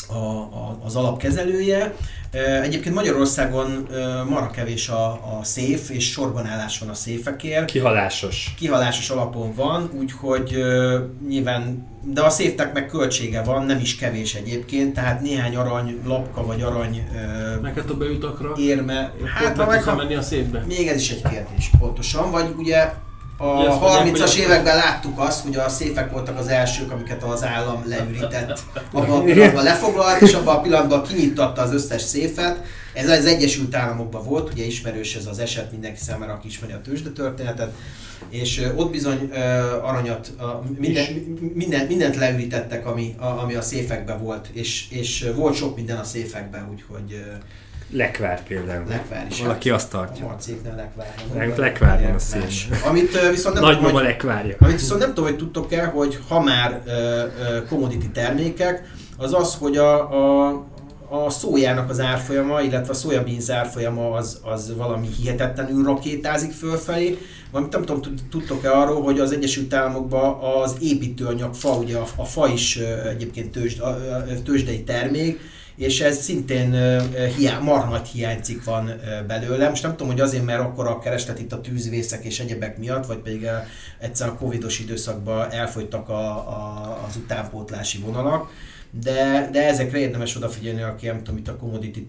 a, a, az alapkezelője, Egyébként Magyarországon marha kevés a, a széf, és sorban állás van a széfekért. Kihalásos. Kihalásos alapon van, úgyhogy nyilván, de a széftek meg költsége van, nem is kevés egyébként, tehát néhány arany lapka vagy arany Neked a bejutakra érme. Hát, ha meg, menni a széfbe. Még ez is egy kérdés, pontosan. Vagy ugye a 30-as években láttuk azt, hogy a széfek voltak az elsők, amiket az állam leürített. Abban a pillanatban lefoglalt, és abban a pillanatban kinyitatta az összes széfet. Ez az Egyesült Államokban volt, ugye ismerős ez az eset mindenki számára, aki ismeri a tőzsde történetet. És ott bizony aranyat, minden, minden, mindent leürítettek, ami, ami a széfekben volt, és, és volt sok minden a széfekben, úgyhogy Lekvár például. Lekvár is. Valaki hát, azt tartja. A cégnél lekvár. Nem, lekvár van a szép. Amit viszont nem Nagymama tudom, lekvárja. Amit viszont nem tudom, hogy tudtok el, hogy ha már commodity termékek, az az, hogy a, a, a szójának az árfolyama, illetve a szójabín árfolyama az, az valami hihetetlenül rakétázik fölfelé. Valamit nem tudom, tudtok-e arról, hogy az Egyesült Államokban az építőanyag fa, ugye a, a fa is egyébként tőzsd, tőzsdei termék, és ez szintén hiá, marha nagy hiánycik van belőle. Most nem tudom, hogy azért, mert akkor a kereslet itt a tűzvészek és egyebek miatt, vagy pedig egyszerűen a covidos időszakban elfogytak a, a, az utánpótlási vonalak, de, de ezekre érdemes odafigyelni, aki nem tudom, itt a commodity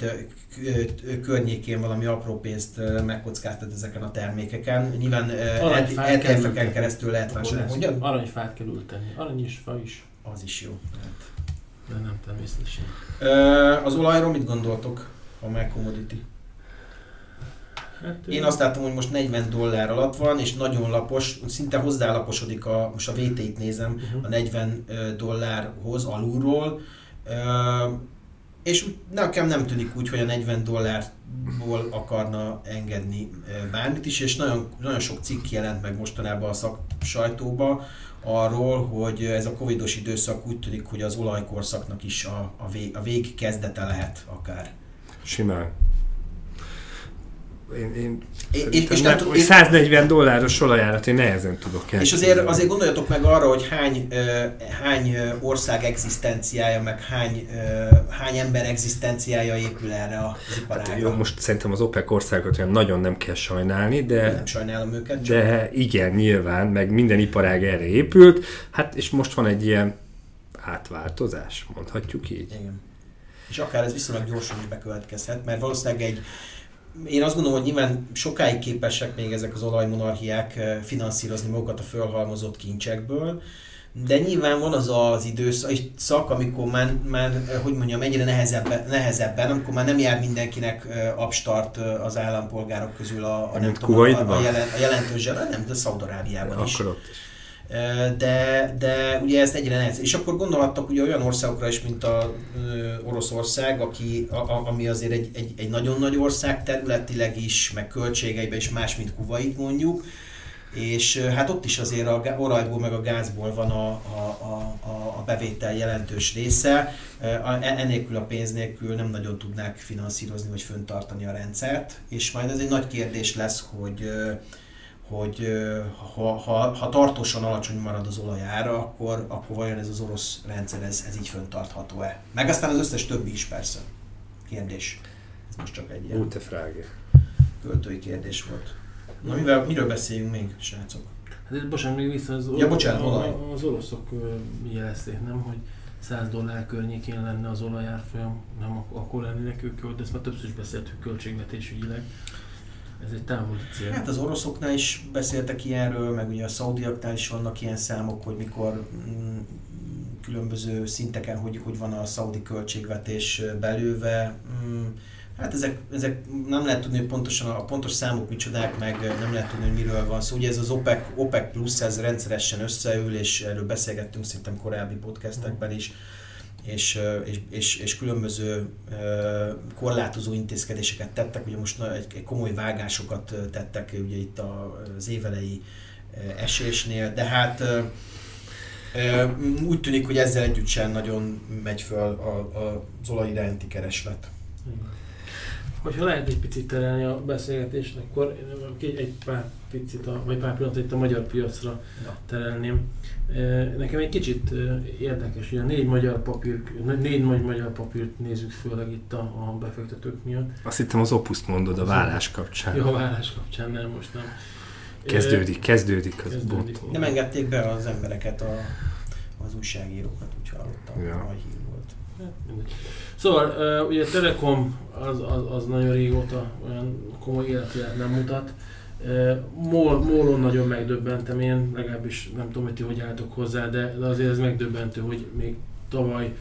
környékén valami apró pénzt megkockáztat ezeken a termékeken. Nyilván ETF-eken keresztül lehet vásárolni. Aranyfát kell ülteni, arany is, fa is. Az is jó. Hát de nem természetesen. Az olajról mit gondoltok, a meg commodity? Hát, Én azt látom, hogy most 40 dollár alatt van, és nagyon lapos, szinte hozzálaposodik, a, most a VT-t nézem, uh-huh. a 40 dollárhoz alulról, és nekem nem tűnik úgy, hogy a 40 dollár gázából akarna engedni bármit is, és nagyon, nagyon sok cikk jelent meg mostanában a szak sajtóba arról, hogy ez a covidos időszak úgy tűnik, hogy az olajkorszaknak is a, a, vég, a vég kezdete lehet akár. Simán. Én, én, én, én, és nem, én, 140 dolláros olajárat én nehezen tudok el. És azért, azért gondoljatok meg arra, hogy hány, hány ország egzisztenciája, meg hány, hány ember egzisztenciája épül erre az iparágra. Hát, jó, most szerintem az OPEC országokat olyan nagyon nem kell sajnálni, de... Nem sajnálom őket. Csak. De igen, nyilván, meg minden iparág erre épült, hát és most van egy ilyen átváltozás, mondhatjuk így. Igen. És akár ez viszonylag gyorsan is bekövetkezhet, mert valószínűleg egy én azt gondolom, hogy nyilván sokáig képesek még ezek az olajmonarchiák eh, finanszírozni magukat a fölhalmozott kincsekből, de nyilván van az az időszak, amikor már, már eh, hogy mondjam, ennyire nehezebben, nehezebben, amikor már nem jár mindenkinek eh, abstart az állampolgárok közül a, a, nem tudom, a, a, jelen, a jelentős zsebe, nem, de Szaudarábiában is. Akkor ott is de, de ugye ezt egyre nehéz. És akkor gondolhattak ugye olyan országokra is, mint a Oroszország, aki, a, ami azért egy, egy, egy nagyon nagy ország területileg is, meg költségeiben is más, mint Kuwait mondjuk, és hát ott is azért a olajból meg a gázból van a, a, a, a bevétel jelentős része. Ennélkül a pénz nélkül nem nagyon tudnák finanszírozni vagy föntartani a rendszert, és majd ez egy nagy kérdés lesz, hogy hogy ha, ha, ha tartósan alacsony marad az olajára, akkor, akkor vajon ez az orosz rendszer ez, ez így föntartható-e? Meg aztán az összes többi is persze. Kérdés. Ez most csak egy ilyen Gute Frage. költői kérdés volt. Na mivel, miről beszéljünk még, srácok? Hát bocsánat, még vissza az, ja, bocsánat, olaj. az oroszok jelezték, nem, hogy 100 dollár környékén lenne az olajárfolyam, nem akkor lennének ők de ezt már többször is beszéltük költségvetésügyileg. Ez egy távoli cél. Hát az oroszoknál is beszéltek ilyenről, meg ugye a szaudiaknál is vannak ilyen számok, hogy mikor mm, különböző szinteken, hogy, hogy van a szaudi költségvetés belőve. Mm, hát ezek, ezek nem lehet tudni, hogy pontosan a pontos számok micsodák, meg nem lehet tudni, hogy miről van szó. Szóval ugye ez az OPEC, OPEC plusz, ez rendszeresen összeül, és erről beszélgettünk szerintem korábbi podcastekben is és, és, és, és különböző korlátozó intézkedéseket tettek, ugye most egy, komoly vágásokat tettek ugye itt az évelei esésnél, de hát úgy tűnik, hogy ezzel együtt sem nagyon megy föl az olaj iránti kereslet. Hogyha lehet egy picit terelni a beszélgetést, akkor egy pár picit, a, vagy pár pillanat itt a magyar piacra terelném. Nekem egy kicsit érdekes, hogy a négy magyar papír, négy nagy magyar papírt nézzük főleg itt a, a befektetők miatt. Azt hittem az opuszt mondod a vállás kapcsán. Jó, a vállás kapcsán, nem, most nem. Kezdődik, kezdődik az kezdődik. Bot. Nem engedték be az embereket, a, az újságírókat, úgy hallottam, ja. nagy hír volt. Hát, szóval ugye a Telekom az, az, az nagyon régóta olyan komoly életet nem mutat. Mólon nagyon megdöbbentem én, legalábbis nem tudom, hogy ti hogy álltok hozzá, de, azért ez megdöbbentő, hogy még tavaly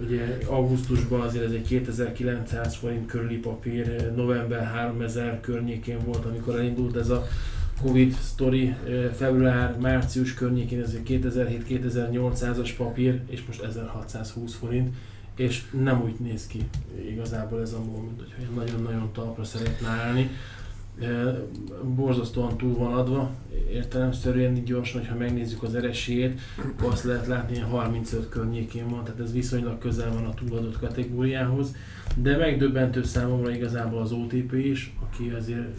ugye augusztusban azért ez egy 2900 forint körüli papír, november 3000 környékén volt, amikor elindult ez a Covid sztori, február, március környékén ez egy 2007-2800-as papír, és most 1620 forint, és nem úgy néz ki igazából ez a mól, mint hogyha nagyon-nagyon talpra szeretne állni borzasztóan túl van adva, értelemszerűen így gyorsan, hogyha megnézzük az eresélyét, akkor azt lehet látni, hogy 35 környékén van, tehát ez viszonylag közel van a túladott kategóriához, de megdöbbentő számomra igazából az OTP is, aki azért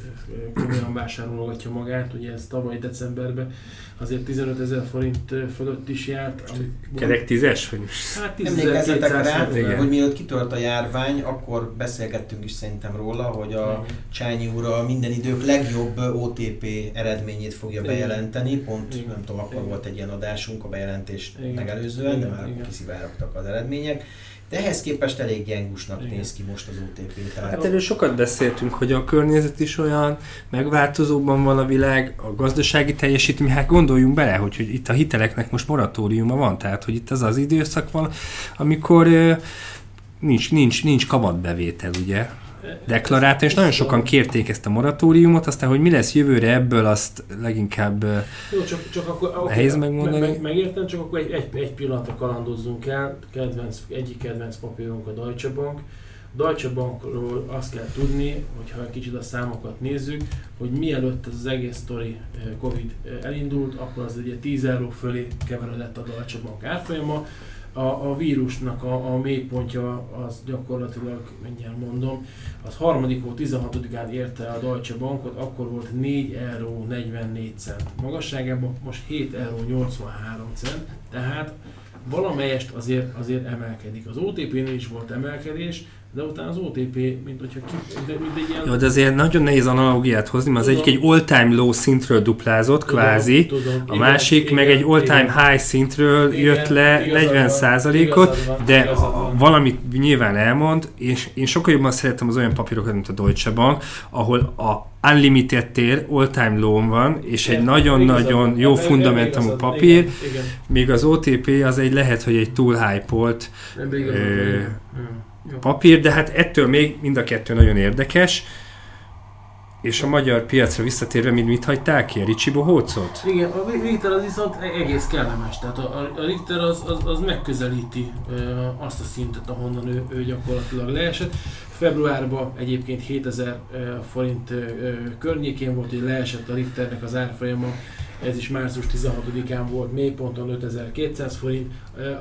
komolyan vásárolgatja magát, ugye ez tavaly decemberben azért 15 ezer forint fölött is járt. Kerek tízes? Vagy? Hát 10 Emlékezzetek rá, hogy mielőtt kitört a járvány, akkor beszélgettünk is szerintem róla, hogy a Csányi úr a minden idők legjobb OTP eredményét fogja Igen. bejelenteni, pont Igen. nem tudom, akkor Igen. volt egy ilyen adásunk a bejelentést Igen. megelőzően, Igen. de már kiszivárogtak az eredmények. De ehhez képest elég gyengusnak Igen. néz ki most az OTP. Tehát... Hát erről sokat beszéltünk, hogy a környezet is olyan, megváltozóban van a világ, a gazdasági teljesítmény, hát gondoljunk bele, hogy, hogy itt a hiteleknek most moratóriuma van, tehát hogy itt az az időszak van, amikor nincs, nincs, nincs kamatbevétel, ugye? Deklarálta, és nagyon sokan kérték ezt a moratóriumot, aztán, hogy mi lesz jövőre ebből, azt leginkább Jó, csak, csak akkor, okay, nehéz megmondani. Meg, meg, megértem, csak akkor egy, egy, egy pillanatra kalandozzunk el. Kedvenc, egyik kedvenc papírunk a Deutsche Bank, Deutsche Bankról azt kell tudni, hogyha egy kicsit a számokat nézzük, hogy mielőtt ez az egész sztori Covid elindult, akkor az ugye 10 euró fölé keveredett a Deutsche Bank árfolyama, a, a vírusnak a, a mélypontja az gyakorlatilag, mindjárt mondom, az harmadik volt 16-án érte a Deutsche Bankot, akkor volt 4 euró 44 cent magasságában, most 7 euró 83 cent, tehát valamelyest azért, azért emelkedik. Az OTP-nél is volt emelkedés, de utána az OTP, mint hogyha ki, de, mint egy ilyen... Jó, de azért nagyon nehéz analógiát hozni, mert az egyik egy all-time low szintről duplázott, tudom, kvázi, tudom, a igen, másik igen, meg egy all-time igen, high szintről igen, jött le 40 százalékot, de a, valamit nyilván elmond, és én sokkal jobban szeretem az olyan papírokat, mint a Deutsche Bank, ahol a unlimited tér all-time low van, és egy nagyon-nagyon jó fundamentumú papír, igen, igen. míg az OTP az egy lehet, hogy egy túl hype-olt papír, de hát ettől még mind a kettő nagyon érdekes. És a magyar piacra visszatérve, mit, mit hagytál ki? A Ricsi Bohócot? Igen, a Richter az viszont egész kellemes. Tehát a, a Richter az, az, az megközelíti azt a szintet, ahonnan ő, ő gyakorlatilag leesett. Februárban egyébként 7000 forint környékén volt, hogy leesett a Richternek az árfolyama ez is március 16-án volt mélyponton 5200 forint,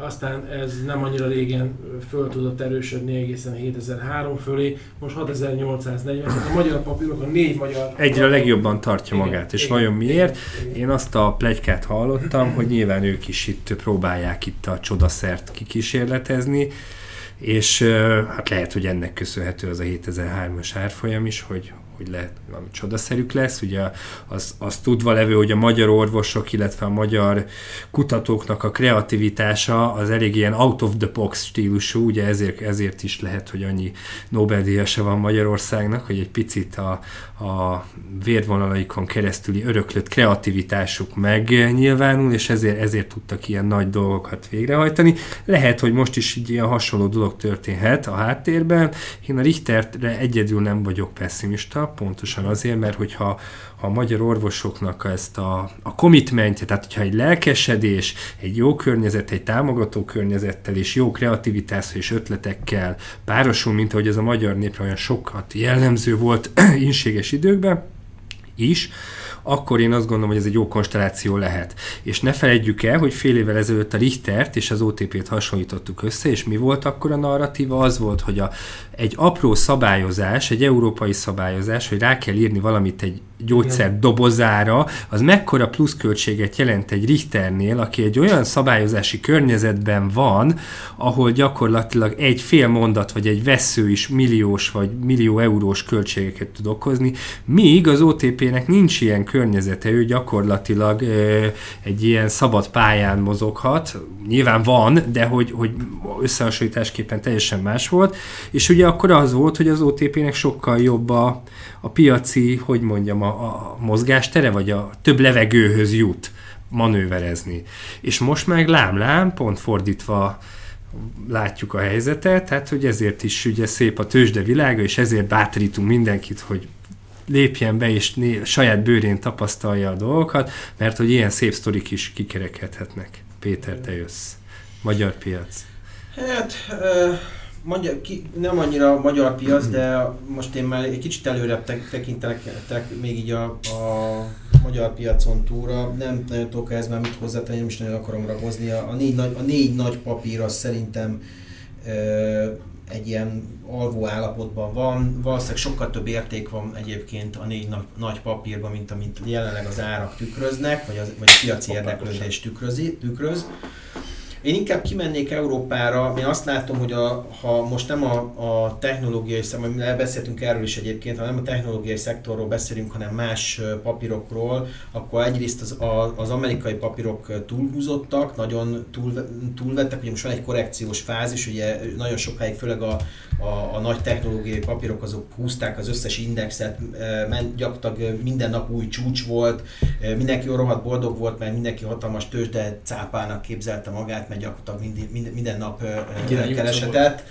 aztán ez nem annyira régen föl tudott erősödni egészen 7003 fölé, most 6840, tehát a magyar papírok, a négy magyar... Egyre a legjobban tartja igen, magát, és igen, vajon miért? Igen. Én azt a plegykát hallottam, hogy nyilván ők is itt próbálják itt a csodaszert kikísérletezni, és hát lehet, hogy ennek köszönhető az a 7003-as árfolyam is, hogy, hogy lehet valami csodaszerűk lesz. Ugye az, az tudva levő, hogy a magyar orvosok, illetve a magyar kutatóknak a kreativitása az elég ilyen out of the box stílusú, ugye ezért, ezért is lehet, hogy annyi Nobel-díjasa van Magyarországnak, hogy egy picit a, a vérvonalaikon keresztüli öröklött kreativitásuk megnyilvánul, és ezért, ezért tudtak ilyen nagy dolgokat végrehajtani. Lehet, hogy most is így ilyen hasonló dolog történhet a háttérben. Én a Richterre egyedül nem vagyok pessimista, pontosan azért, mert hogyha ha a magyar orvosoknak ezt a, a commitmentje, tehát hogyha egy lelkesedés, egy jó környezet, egy támogató környezettel és jó kreativitás és ötletekkel párosul, mint ahogy ez a magyar népre olyan sokat jellemző volt inséges időkben is, akkor én azt gondolom, hogy ez egy jó konstelláció lehet. És ne felejtjük el, hogy fél évvel ezelőtt a Richtert és az OTP-t hasonlítottuk össze, és mi volt akkor a narratíva? Az volt, hogy a, egy apró szabályozás, egy európai szabályozás, hogy rá kell írni valamit egy gyógyszer dobozára, az mekkora pluszköltséget jelent egy Richternél, aki egy olyan szabályozási környezetben van, ahol gyakorlatilag egy fél mondat vagy egy vesző is milliós vagy millió eurós költségeket tud okozni, míg az OTP-nek nincs ilyen környezete, ő gyakorlatilag ö, egy ilyen szabad pályán mozoghat, nyilván van, de hogy, hogy összehasonlításképpen teljesen más volt, és ugye akkor az volt, hogy az OTP-nek sokkal jobb a, a piaci, hogy mondjam, a, a mozgástere, vagy a több levegőhöz jut manőverezni. És most meg lám-lám, pont fordítva látjuk a helyzetet, tehát hogy ezért is ugye szép a tőzsde világa, és ezért bátorítunk mindenkit, hogy lépjen be, és né- saját bőrén tapasztalja a dolgokat, mert hogy ilyen szép sztorik is kikerekedhetnek. Péter, te jössz. Magyar piac. Hát, uh magyar, ki, nem annyira a magyar piac, de most én már egy kicsit előre tekintenek még így a, a magyar piacon túra. Nem nagyon tudok ez már mit hozzátenni, nem is nagyon akarom ragozni. A, a, négy, nagy, a négy nagy papír az szerintem e, egy ilyen alvó állapotban van. Valószínűleg sokkal több érték van egyébként a négy nagy, nagy papírban, mint amit jelenleg az árak tükröznek, vagy, az, vagy a piaci érdeklődés tükrözi, tükröz. Én inkább kimennék Európára, én azt látom, hogy a, ha most nem a, a technológiai szektorról, beszéltünk erről is egyébként, ha nem a technológiai szektorról beszélünk, hanem más papírokról, akkor egyrészt az, a, az amerikai papírok túlhúzottak, nagyon túl, túlvettek, ugye most van egy korrekciós fázis, ugye nagyon sokáig főleg a, a, a nagy technológiai papírok azok húzták az összes indexet, men, gyakorlatilag minden nap új csúcs volt, mindenki rohadt boldog volt, mert mindenki hatalmas tőzsde cápának képzelte magát, mert gyakorlatilag minden, minden, minden nap keresetett.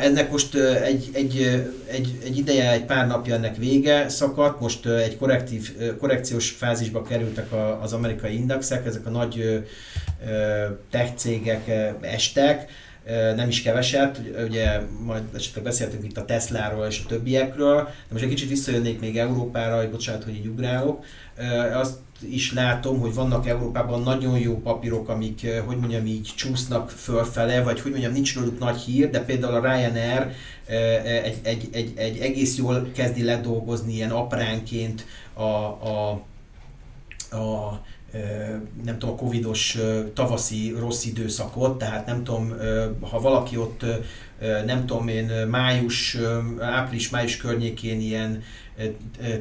Ennek most egy, egy, egy, egy ideje, egy pár napja ennek vége szakadt, most egy korrektív, korrekciós fázisba kerültek az amerikai indexek, ezek a nagy tech cégek estek, nem is keveset, ugye majd esetleg beszéltünk itt a Tesláról és a többiekről, de most egy kicsit visszajönnék még Európára, hogy bocsánat, hogy így ugrálok. Azt is látom, hogy vannak Európában nagyon jó papírok, amik, hogy mondjam így, csúsznak fölfele, vagy hogy mondjam, nincs róluk nagy hír, de például a Ryanair egy, egy, egy, egy egész jól kezdi ledolgozni ilyen apránként a, a, a nem tudom, a covidos tavaszi rossz időszakot, tehát nem tudom, ha valaki ott nem tudom én, május, április-május környékén ilyen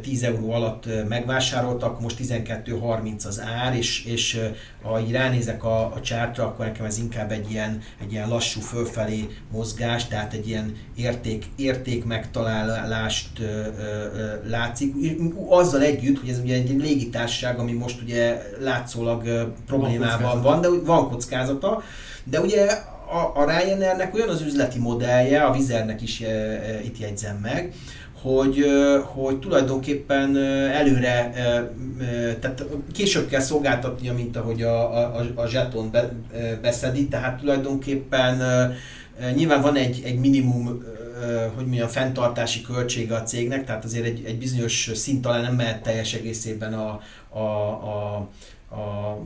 10 euró alatt megvásároltak, most 12.30 az ár, és, és ha így ránézek a, a csártra, akkor nekem ez inkább egy ilyen, egy ilyen lassú fölfelé mozgás, tehát egy ilyen érték, érték megtalálást látszik. Azzal együtt, hogy ez ugye egy légitársaság, ami most ugye látszólag problémában van, de van kockázata, de ugye a, a Ryanairnek olyan az üzleti modellje, a Vizernek is e, e, itt jegyzem meg, hogy, hogy tulajdonképpen előre, tehát később kell szolgáltatnia, mint ahogy a, a, a zseton be, beszedi, tehát tulajdonképpen nyilván van egy, egy minimum hogy milyen fenntartási költsége a cégnek, tehát azért egy, egy bizonyos szint talán nem mehet teljes egészében a, a, a a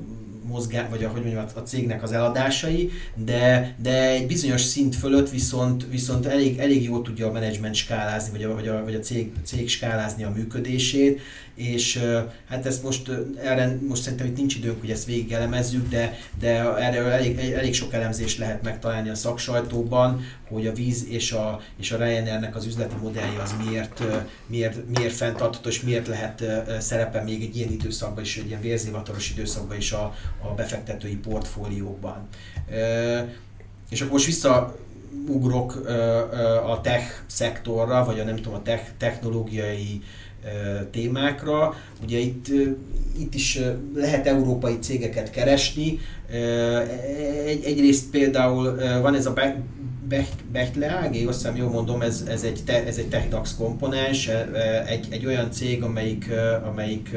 mozgá, vagy a, hogy mondjam, a cégnek az eladásai, de, de egy bizonyos szint fölött viszont, viszont elég, elég jól tudja a menedzsment skálázni, vagy a, vagy a, vagy a cég, cég skálázni a működését, és hát ezt most, erre most szerintem itt nincs időnk, hogy ezt végig elemezzük, de, de erre elég, elég sok elemzést lehet megtalálni a szaksajtóban, hogy a víz és a, és a Ryanairnek az üzleti modellje az miért, miért, miért fenntartható, és miért lehet szerepe még egy ilyen időszakban is, egy ilyen vérzivataros időszakban is a, a befektetői portfóliókban. És akkor most visszaugrok a tech szektorra, vagy a nem tudom, a tech, technológiai témákra. Ugye itt, itt is lehet európai cégeket keresni. Egy, egyrészt például van ez a Bechtle AG, azt hiszem jól mondom, ez, ez egy, te, ez egy TechDAX komponens, egy, egy olyan cég, amelyik, amelyik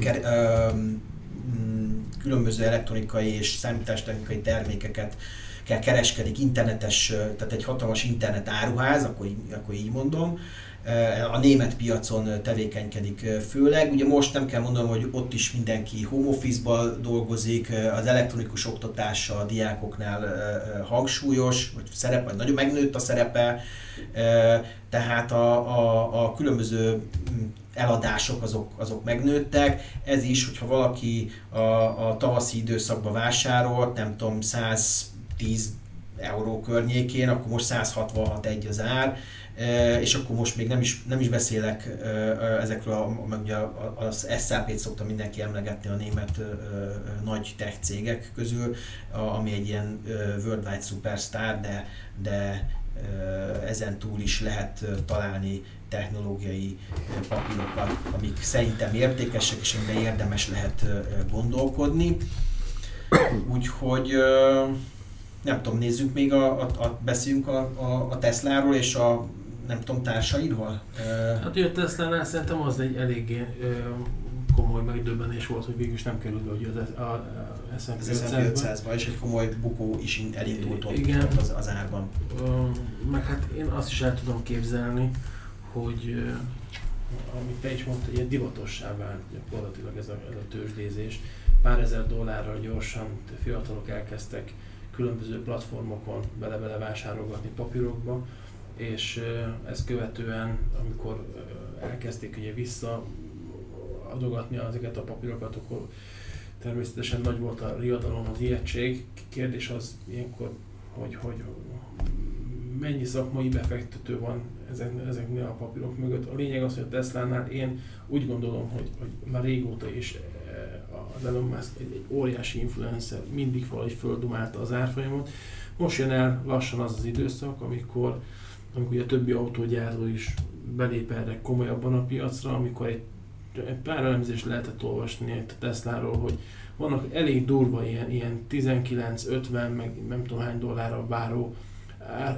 ker, különböző elektronikai és számítástechnikai termékeket kereskedik, internetes, tehát egy hatalmas internet áruház, akkor, akkor így mondom, a német piacon tevékenykedik főleg. Ugye most nem kell mondanom, hogy ott is mindenki home office dolgozik, az elektronikus oktatás a diákoknál hangsúlyos, vagy szerep, vagy nagyon megnőtt a szerepe, tehát a, a, a különböző mm, eladások azok, azok megnőttek. Ez is, hogyha valaki a, a tavaszi időszakban vásárolt, nem tudom, 110 euró környékén, akkor most 166 egy az ár, és akkor most még nem is, nem is beszélek ezekről, a, ugye az SAP-t szokta mindenki emlegetni a német nagy tech cégek közül, ami egy ilyen worldwide superstar, de, de ezen túl is lehet találni technológiai papírokat, amik szerintem értékesek, és amiben érdemes lehet gondolkodni. Úgyhogy nem tudom, nézzük még, a, a, a beszéljünk a, a, a Tesláról és a nem tudom, társairól? Hát ugye Tesla-nál szerintem az egy eléggé komoly megdöbbenés volt, hogy végül is nem került hogy az, a, a S&P 500-ba. és egy komoly bukó is elindult ott Igen. az, az árban. Meg hát én azt is el tudom képzelni, hogy amit te is mondtad, ilyen divatossá vált gyakorlatilag ez a, ez a tőzsdézés. Pár ezer dollárral gyorsan fiatalok elkezdtek különböző platformokon bele-bele vásárolgatni papírokba, és ezt követően, amikor elkezdték ugye vissza adogatni ezeket a papírokat, akkor természetesen nagy volt a riadalom, az ijegység. Kérdés az ilyenkor, hogy, hogy mennyi szakmai befektető van ezek, ezeknél a papírok mögött. A lényeg az, hogy a Tesla-nál én úgy gondolom, hogy, hogy már régóta is az Elon Musk egy, egy óriási influencer, mindig valahogy földumálta az árfolyamot. Most jön el lassan az az időszak, amikor amikor a többi autógyártó is belép erre komolyabban a piacra, amikor egy, egy pár elemzést lehetett olvasni a Tesláról, hogy vannak elég durva ilyen, ilyen 19-50, meg nem tudom hány dollárra váró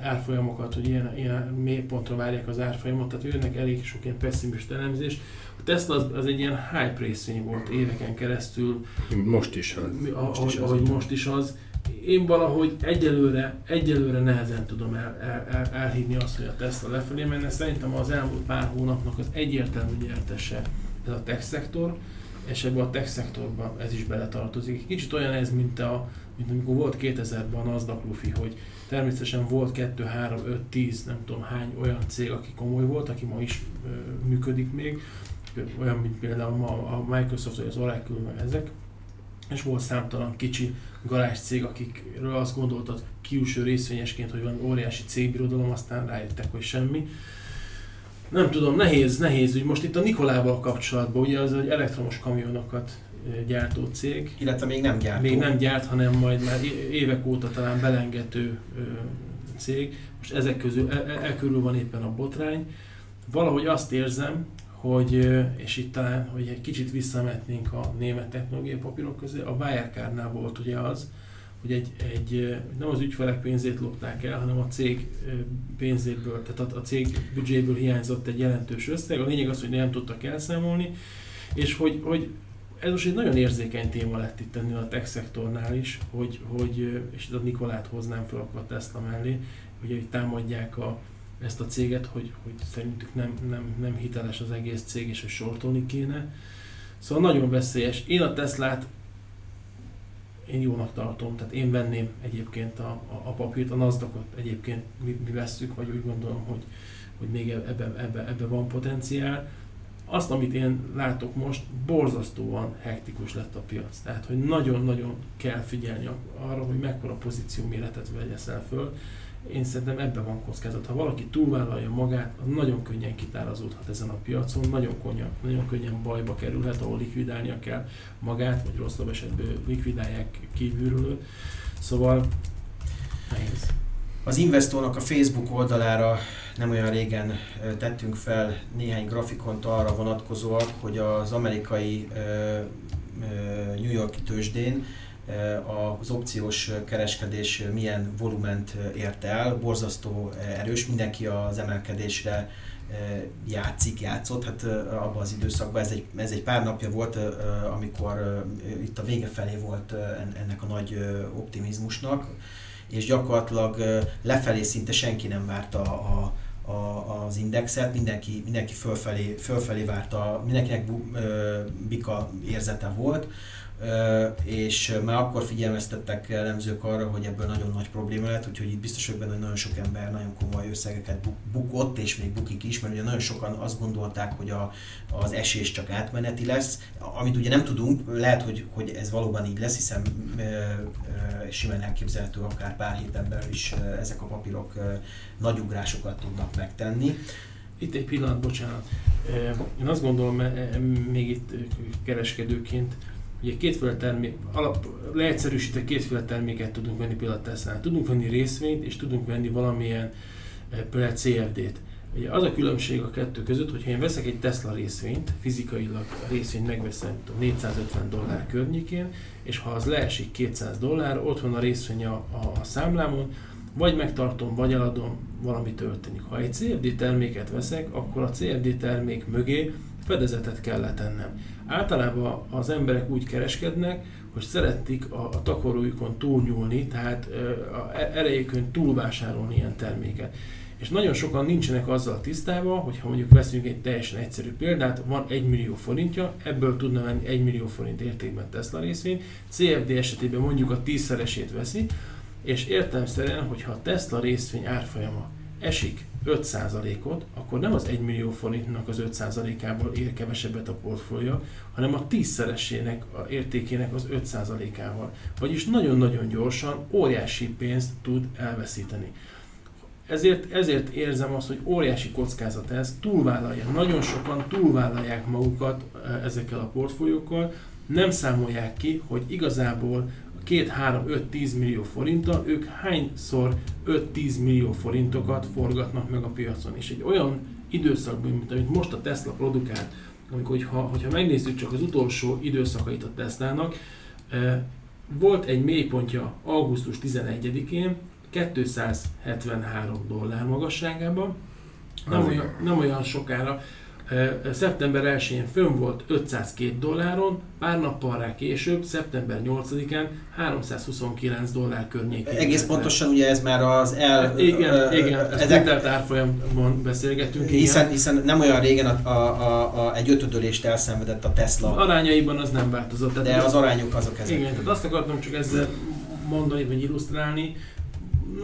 árfolyamokat, hogy ilyen, ilyen mélypontra várják az árfolyamot, tehát jönnek elég sok ilyen pessimista elemzés. A Tesla az, az egy ilyen high részvény volt éveken keresztül. Most is az. Ahogy most is az. Ahogy most is az én valahogy egyelőre, egyelőre nehezen tudom el, el, el, elhívni azt, hogy a Tesla lefelé menne. Szerintem az elmúlt pár hónapnak az egyértelmű nyertese ez a tech szektor, és ebben a tech szektorban ez is beletartozik. Kicsit olyan ez, mint, a, mint amikor volt 2000-ben a Nasdaq Luffy, hogy természetesen volt 2, 3, 5, 10, nem tudom hány olyan cég, aki komoly volt, aki ma is ö, működik még, olyan, mint például ma a Microsoft vagy az Oracle, meg ezek, és volt számtalan kicsi garázs cég, akikről azt gondoltad kiúső részvényesként, hogy van óriási cégbirodalom, aztán rájöttek, hogy semmi. Nem tudom, nehéz, nehéz, hogy most itt a Nikolával kapcsolatban, ugye az egy elektromos kamionokat gyártó cég. Illetve még nem gyárt. Még nem gyárt, hanem majd már évek óta talán belengető cég. Most ezek közül, e, e, e körül van éppen a botrány. Valahogy azt érzem, hogy, és itt talán, hogy egy kicsit visszametnénk a német technológiai papírok közé, a Wirecardnál volt ugye az, hogy egy, egy, nem az ügyfelek pénzét lopták el, hanem a cég pénzéből, tehát a, a cég büdzséből hiányzott egy jelentős összeg. A lényeg az, hogy nem tudtak elszámolni, és hogy, hogy ez most egy nagyon érzékeny téma lett itt ennél a tech szektornál is, hogy, hogy és itt a Nikolát hoznám fel a Tesla mellé, hogy támadják a, ezt a céget, hogy, hogy szerintük nem, nem, nem hiteles az egész cég, és hogy sortolni kéne. Szóval nagyon veszélyes. Én a Teslát én jónak tartom, tehát én venném egyébként a, a, a papírt, a nasdaq egyébként mi, mi vesszük, vagy úgy gondolom, hogy, hogy még ebbe, ebbe, ebbe van potenciál. Azt, amit én látok most, borzasztóan hektikus lett a piac. Tehát, hogy nagyon-nagyon kell figyelni arra, hogy mekkora pozíció méretet vegyeszel föl én szerintem ebben van kockázat. Ha valaki túlvállalja magát, nagyon könnyen kitárazódhat ezen a piacon, nagyon könnyen, nagyon könnyen bajba kerülhet, ahol likvidálnia kell magát, vagy rosszabb esetben likvidálják kívülről. Szóval nehéz. Az Investónak a Facebook oldalára nem olyan régen tettünk fel néhány grafikont arra vonatkozóak, hogy az amerikai New Yorki tőzsdén az opciós kereskedés milyen volument ért el, borzasztó erős, mindenki az emelkedésre játszik, játszott, hát abban az időszakban, ez egy, ez egy pár napja volt, amikor itt a vége felé volt ennek a nagy optimizmusnak, és gyakorlatilag lefelé szinte senki nem várta a, a, az indexet, mindenki, mindenki fölfelé, fölfelé várta, mindenkinek bika érzete volt, és már akkor figyelmeztettek elemzők arra, hogy ebből nagyon nagy probléma lett, úgyhogy itt biztos hogy benne, hogy nagyon sok ember nagyon komoly összegeket bukott, és még bukik is, mert ugye nagyon sokan azt gondolták, hogy a, az esés csak átmeneti lesz, amit ugye nem tudunk, lehet, hogy, hogy ez valóban így lesz, hiszen e, e, simán elképzelhető akár pár héten belül is ezek a papírok e, nagy ugrásokat tudnak megtenni. Itt egy pillanat, bocsánat. Én azt gondolom, még itt kereskedőként, Ugye kétféle termék, alap, leegyszerűsítve kétféle terméket tudunk venni például tesla Tudunk venni részvényt, és tudunk venni valamilyen eh, például CFD-t. Ugye az a különbség a kettő között, hogy én veszek egy Tesla részvényt, fizikailag a részvényt megveszem 450 dollár környékén, és ha az leesik 200 dollár, ott van a részvény a, a, a számlámon, vagy megtartom, vagy eladom, valami történik. Ha egy CFD terméket veszek, akkor a CFD termék mögé fedezetet kell letennem. Általában az emberek úgy kereskednek, hogy szeretik a, takarójukon túlnyúlni, tehát a erejükön túlvásárolni ilyen terméket. És nagyon sokan nincsenek azzal tisztában, hogy ha mondjuk veszünk egy teljesen egyszerű példát, van 1 millió forintja, ebből tudna venni 1 millió forint értékben Tesla részvény, CFD esetében mondjuk a tízszeresét veszi, és értelmszerűen, hogyha a Tesla részvény árfolyama esik 5%-ot, akkor nem az 1 millió forintnak az 5%-ából ér kevesebbet a portfólia, hanem a 10-szeresének a értékének az 5%-ával. Vagyis nagyon-nagyon gyorsan óriási pénzt tud elveszíteni. Ezért, ezért érzem azt, hogy óriási kockázat ez, túlvállalja. Nagyon sokan túlvállalják magukat eh, ezekkel a portfóliókkal, nem számolják ki, hogy igazából 2-3-5-10 millió forinttal, ők hányszor 5-10 millió forintokat forgatnak meg a piacon. És egy olyan időszakban, mint amit most a Tesla produkált, amikor, hogyha, hogyha megnézzük csak az utolsó időszakait a Teslának, eh, volt egy mélypontja augusztus 11-én, 273 dollár magasságában, nem olyan, nem olyan sokára Szeptember 1-én fönn volt 502 dolláron, pár nappal rá később, szeptember 8-án 329 dollár környékén. Egész pontosan ugye ez már az el... Igen, uh, igen, ezek, ezek árfolyamon beszélgetünk. Hiszen, igen. hiszen nem olyan régen a, a, a, a, egy ötödölést elszenvedett a Tesla. Arányaiban az nem változott. Tehát de az arányok azok ezek. Igen, tehát azt akartam csak ezzel mondani, vagy illusztrálni,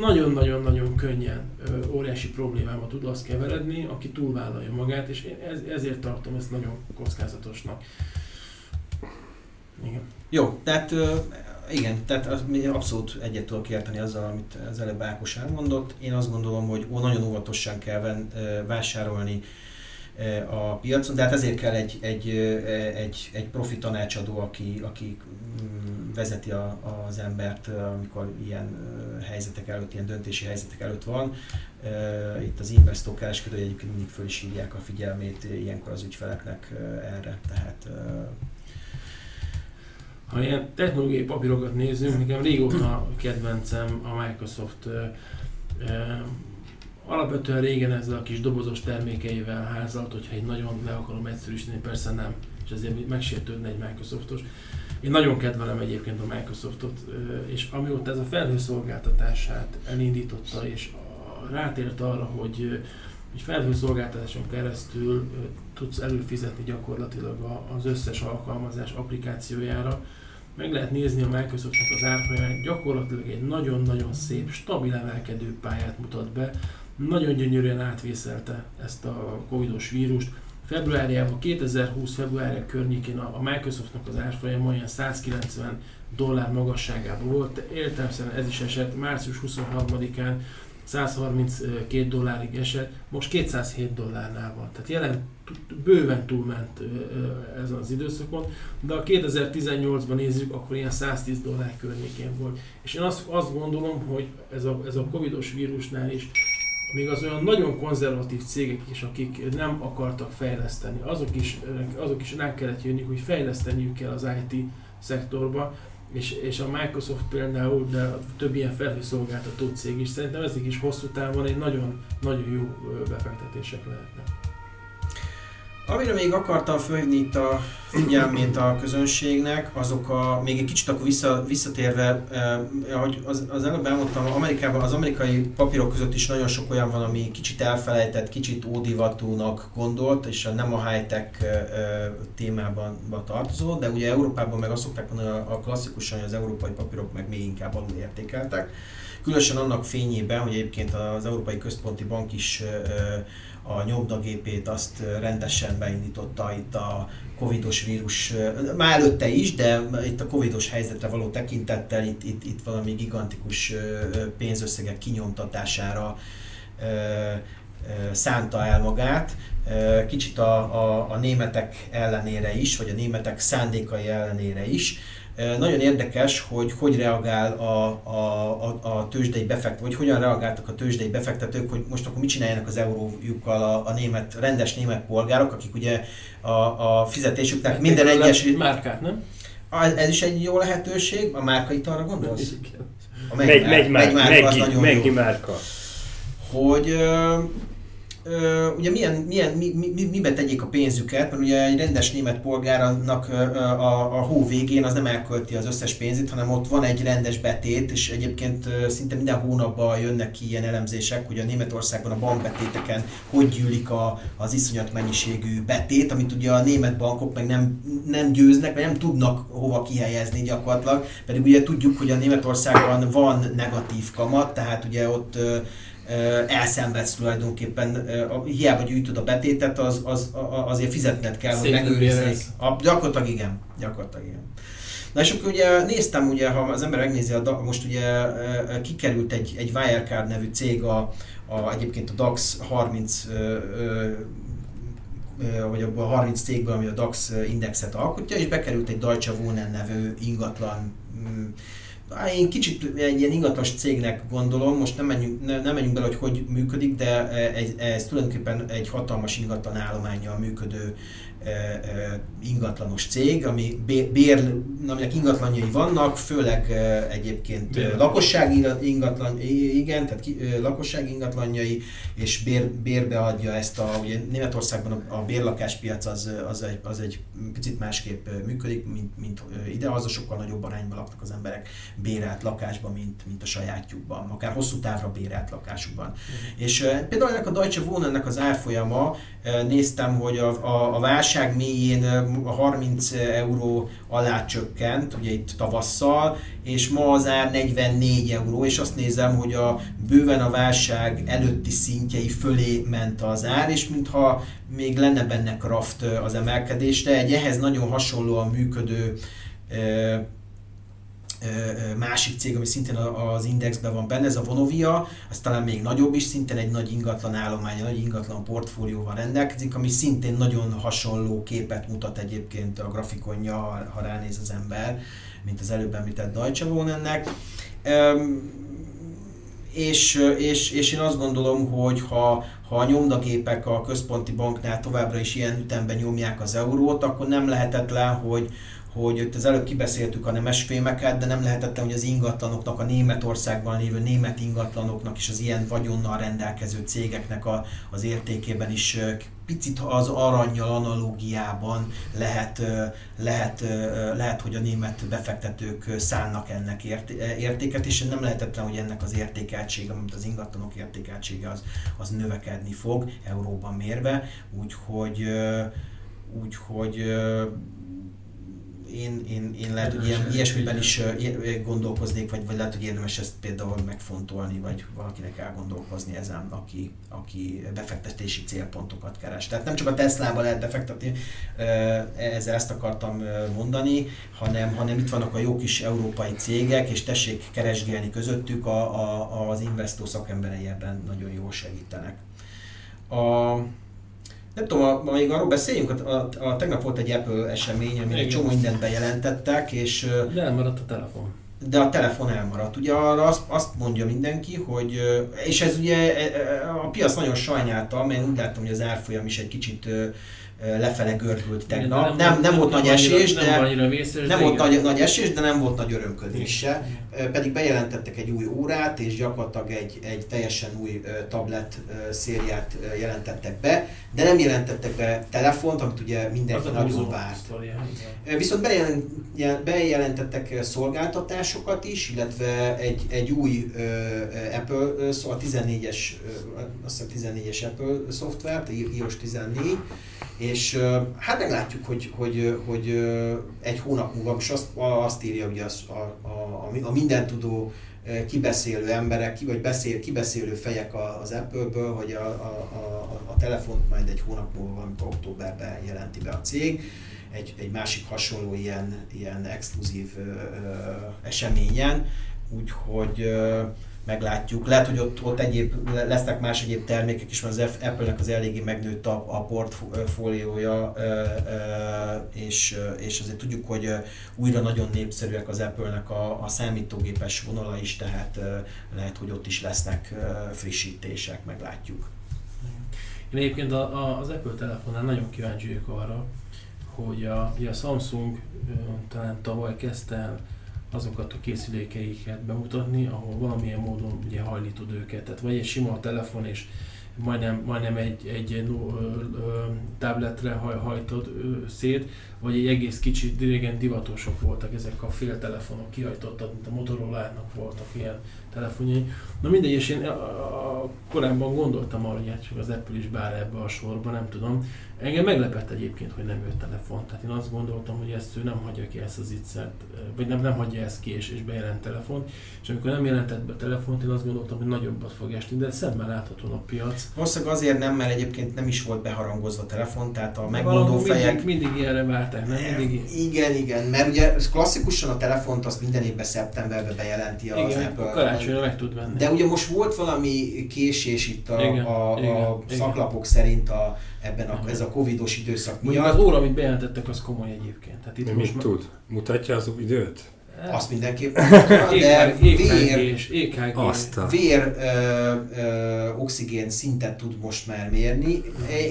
nagyon-nagyon-nagyon könnyen óriási problémába tud azt keveredni, aki túlvállalja magát, és én ez, ezért tartom ezt nagyon kockázatosnak. Igen. Jó, tehát igen, tehát abszolút egyet tudok érteni azzal, amit az előbb Ákos elmondott. Én azt gondolom, hogy nagyon óvatosan kell ven, vásárolni a piacon, de hát ezért kell egy, egy, egy, egy profi tanácsadó, aki, aki mm, vezeti a, az embert, amikor ilyen helyzetek előtt, ilyen döntési helyzetek előtt van. Itt az investor kereskedő egyébként mindig föl is hívják a figyelmét ilyenkor az ügyfeleknek erre, tehát ha ilyen technológiai papírokat nézünk, nekem régóta kedvencem a Microsoft Alapvetően régen ezzel a kis dobozos termékeivel házalt, hogyha egy nagyon le akarom egyszerűsíteni, persze nem, és ezért megsértődne egy Microsoftos. Én nagyon kedvelem egyébként a Microsoftot, és amióta ez a felhőszolgáltatását elindította, és rátért arra, hogy egy felhőszolgáltatáson keresztül tudsz előfizetni gyakorlatilag az összes alkalmazás applikációjára, meg lehet nézni a Microsoftnak az árfolyamát, gyakorlatilag egy nagyon-nagyon szép, stabil emelkedő pályát mutat be, nagyon gyönyörűen átvészelte ezt a covidos vírust. Februárjában, 2020 februárja környékén a Microsoftnak az árfolyam olyan 190 dollár magasságában volt, értelemszerűen ez is esett, március 23-án 132 dollárig esett, most 207 dollárnál van. Tehát jelen bőven túlment ezen az időszakon, de a 2018-ban nézzük, akkor ilyen 110 dollár környékén volt. És én azt, azt gondolom, hogy ez a, ez a covidos vírusnál is még az olyan nagyon konzervatív cégek is, akik nem akartak fejleszteni, azok is, azok is rá kellett jönni, hogy fejleszteniük kell az IT szektorba, és, és a Microsoft például, de több ilyen felhőszolgáltató cég is, szerintem ezek is hosszú távon egy nagyon, nagyon jó befektetések lehetnek. Amire még akartam fölhívni itt a figyelmét a közönségnek, azok a, még egy kicsit akkor vissza, visszatérve, eh, ahogy az, az előbb elmondtam, Amerikában az amerikai papírok között is nagyon sok olyan van, ami kicsit elfelejtett, kicsit ódivatúnak gondolt, és nem a high-tech eh, eh témában tartozó, de ugye Európában meg azt szokták mondani, a, a klasszikusan, hogy az európai papírok meg még inkább alul értékeltek. Különösen annak fényében, hogy egyébként az Európai Központi Bank is eh, a nyomdagépét azt rendesen beindította itt a covidos vírus, már előtte is, de itt a covidos helyzetre való tekintettel itt, itt, itt valami gigantikus pénzösszegek kinyomtatására szánta el magát, kicsit a, a, a németek ellenére is, vagy a németek szándékai ellenére is, nagyon érdekes, hogy hogy reagál a, a, a, a tőzsdei befektetők, vagy hogyan reagáltak a tőzsdei befektetők, hogy most akkor mit csináljanak az eurójukkal a, a német, rendes német polgárok, akik ugye a, a fizetésüknek hát minden egyes... Márkát, nem? Ez is egy jó lehetőség, a márka itt arra gondolsz? A megy, megy, megy, megy, megy, megy, megy márka. Ugye milyen, milyen, mi, mi, mibe tegyék a pénzüket, mert ugye egy rendes német polgárnak a, a hó végén az nem elkölti az összes pénzét, hanem ott van egy rendes betét, és egyébként szinte minden hónapban jönnek ki ilyen elemzések, hogy a Németországban a bankbetéteken hogy gyűlik a, az iszonyat mennyiségű betét, amit ugye a német bankok meg nem, nem győznek, vagy nem tudnak hova kihelyezni gyakorlatilag, pedig ugye tudjuk, hogy a Németországban van negatív kamat, tehát ugye ott elszenvedsz tulajdonképpen, hiába gyűjtöd a betétet, az, az, azért fizetned kell, Szép hogy megőrizni. A, gyakorlatilag igen, gyakorlatilag igen. Na és akkor ugye néztem, ugye, ha az ember megnézi, a, most ugye kikerült egy, egy Wirecard nevű cég, a, a, egyébként a DAX 30 vagy abban a 30 cégből, ami a DAX indexet alkotja, és bekerült egy Deutsche Wohnen nevű ingatlan mm, én kicsit egy ilyen ingatlas cégnek gondolom, most nem menjünk, ne, nem menjünk bele, hogy hogy működik, de ez, ez tulajdonképpen egy hatalmas ingatlan állományjal működő ingatlanos cég, ami bér, aminek ingatlanjai vannak, főleg egyébként bér. lakossági ingatlan, igen, tehát lakossági ingatlanjai, és bér, bérbe adja ezt a, ugye Németországban a, a bérlakáspiac az, az, egy, az egy picit másképp működik, mint, mint ide, az a sokkal nagyobb arányban laknak az emberek bérelt lakásban, mint, mint a sajátjukban, akár hosszú távra bérelt lakásukban. Mm. És például ennek a Deutsche Wohnennek az árfolyama, néztem, hogy a, a, a válság válság mélyén a 30 euró alá csökkent, ugye itt tavasszal, és ma az ár 44 euró, és azt nézem, hogy a bőven a válság előtti szintjei fölé ment az ár, és mintha még lenne benne kraft az emelkedésre, egy ehhez nagyon hasonlóan működő másik cég, ami szintén az indexben van benne, ez a Vonovia, az talán még nagyobb is, szintén egy nagy ingatlan állomány, nagy ingatlan portfólióval rendelkezik, ami szintén nagyon hasonló képet mutat egyébként a grafikonja, ha ránéz az ember, mint az előbb említett Deutsche Wohnennek. És, és, és én azt gondolom, hogy ha, ha a nyomdagépek a központi banknál továbbra is ilyen ütemben nyomják az eurót, akkor nem lehetetlen, hogy, hogy itt az előbb kibeszéltük a nemes fémeket, de nem lehetetlen, hogy az ingatlanoknak, a Németországban lévő német ingatlanoknak és az ilyen vagyonnal rendelkező cégeknek a, az értékében is picit az aranyjal analógiában lehet, lehet, lehet, hogy a német befektetők szánnak ennek értéket, és nem lehetetlen, hogy ennek az értékeltsége, mint az ingatlanok értékeltsége az, az növekedni fog euróban mérve, úgyhogy úgyhogy én, én, én lehet, hogy ilyen, ilyesmiben is gondolkoznék, vagy, vagy lehet, hogy érdemes ezt például megfontolni, vagy valakinek elgondolkozni ezen, aki, aki befektetési célpontokat keres. Tehát nem csak a Tesla-ba lehet befektetni, ezzel ezt akartam mondani, hanem, hanem itt vannak a jó kis európai cégek, és tessék keresgélni közöttük, a, a, az investó szakemberei ebben nagyon jól segítenek. A, nem tudom, ma még arról beszéljünk, a, a, a, tegnap volt egy Apple esemény, ami egy csomó mindent bejelentettek, és... De elmaradt a telefon. De a telefon elmaradt. Ugye arra azt, azt mondja mindenki, hogy... És ez ugye e, e, a piac nagyon sajnálta, mert úgy láttam, hogy az árfolyam is egy kicsit lefele gördült tegnap. Nem, nem, nem volt nagy esés, de nem, volt nagy, nagy esés, de nem volt nagy örömködés se. Pedig bejelentettek egy új órát, és gyakorlatilag egy, egy teljesen új tablet szériát jelentettek be, de nem jelentettek be telefont, amit ugye mindenki nagyon várt. Viszont bejelentettek szolgáltatásokat is, illetve egy, egy új Apple, szóval 14-es, azt hiszem 14-es Apple szoftvert, iOS 14, és hát meglátjuk, hogy, hogy, hogy egy hónap múlva, most azt, azt írja ugye az, a, a, a mindentudó kibeszélő emberek, ki, vagy beszél, kibeszélő fejek az Apple-ből, hogy a, a, a, a telefont majd egy hónap múlva, valamikor októberben jelenti be a cég, egy, egy másik hasonló ilyen, ilyen exkluzív ö, ö, eseményen, úgyhogy ö, meglátjuk. Lehet, hogy ott, ott egyéb, lesznek más egyéb termékek is, mert az Apple-nek az eléggé megnőtt a, a portfóliója, és, és azért tudjuk, hogy újra nagyon népszerűek az Apple-nek a, a számítógépes vonala is, tehát lehet, hogy ott is lesznek frissítések, meglátjuk. Én egyébként a, az Apple telefonán nagyon kíváncsi vagyok arra, hogy a, a Samsung talán tavaly kezdte el azokat a készülékeiket bemutatni, ahol valamilyen módon ugye hajlítod őket. Tehát vagy egy sima telefon és majdnem, majdnem egy, egy ö, ö, tabletre haj, hajtod ö, szét, vagy egy egész kicsit, régen divatosok voltak ezek a féltelefonok, kihajtottak, mint a Motorola-nak voltak ilyen telefonjai. Na mindegy, és én a, a, a korábban gondoltam arra, hogy hát csak az Apple is bár ebbe a sorba, nem tudom. Engem meglepett egyébként, hogy nem jött telefon. Tehát én azt gondoltam, hogy ezt ő nem hagyja ki ezt az ittszert, vagy nem, nem hagyja ezt ki és, és bejelent telefon. És amikor nem jelentett be telefont, én azt gondoltam, hogy nagyobbat fog esni, de szemmel látható a piac. Valószínűleg azért nem, mert egyébként nem is volt beharangozva a telefon, tehát a megmondó fejek... Mindig, mindig ilyenre várták, nem? Mindig... Igen, igen, mert ugye klasszikusan a telefont azt minden évben szeptemberben bejelenti az igen, Apple karácsonyra meg tud venni. De ugye most volt valami késés itt a, igen, a, igen, a igen. szaklapok szerint a, ebben a, ez a covidos időszak miatt. az óra, amit bejelentettek, az komoly egyébként. Tehát itt most mit tud? Mutatja az időt? Azt mindenképpen, de vér, vér ö, ö, oxigén szintet tud most már mérni.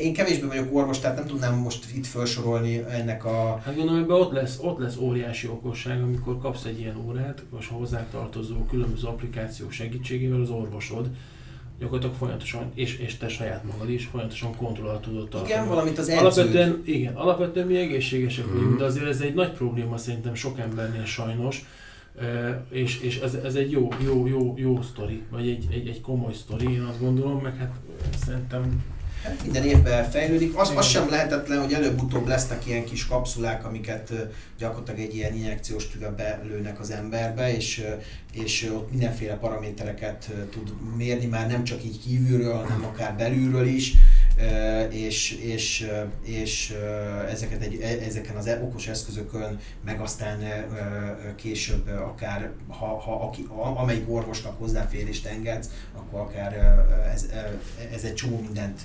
Én kevésbé vagyok orvos, tehát nem tudnám most itt felsorolni ennek a... Hát gondolom, hogy ott lesz, ott lesz óriási okosság, amikor kapsz egy ilyen órát, most hozzátartozó különböző applikációk segítségével az orvosod, gyakorlatilag folyamatosan, és, és te saját magad is folyamatosan kontrollat tudod tartani. Igen, valamit az edződ. Alapvetően, igen, alapvetően mi egészségesek mm. vagyunk, de azért ez egy nagy probléma szerintem sok embernél sajnos, és, és ez, ez egy jó, jó, jó, jó sztori, vagy egy, egy, egy komoly sztori, én azt gondolom, meg hát szerintem Hát minden évben fejlődik. Az, az sem lehetetlen, hogy előbb-utóbb lesznek ilyen kis kapszulák, amiket gyakorlatilag egy ilyen injekciós tüve belőnek az emberbe, és, és ott mindenféle paramétereket tud mérni, már nem csak így kívülről, hanem akár belülről is és, és, és ezeket egy, e, ezeken az e, okos eszközökön, meg aztán később akár, ha, ha aki, amelyik orvosnak hozzáférést engedsz, akkor akár ez, ez egy csomó mindent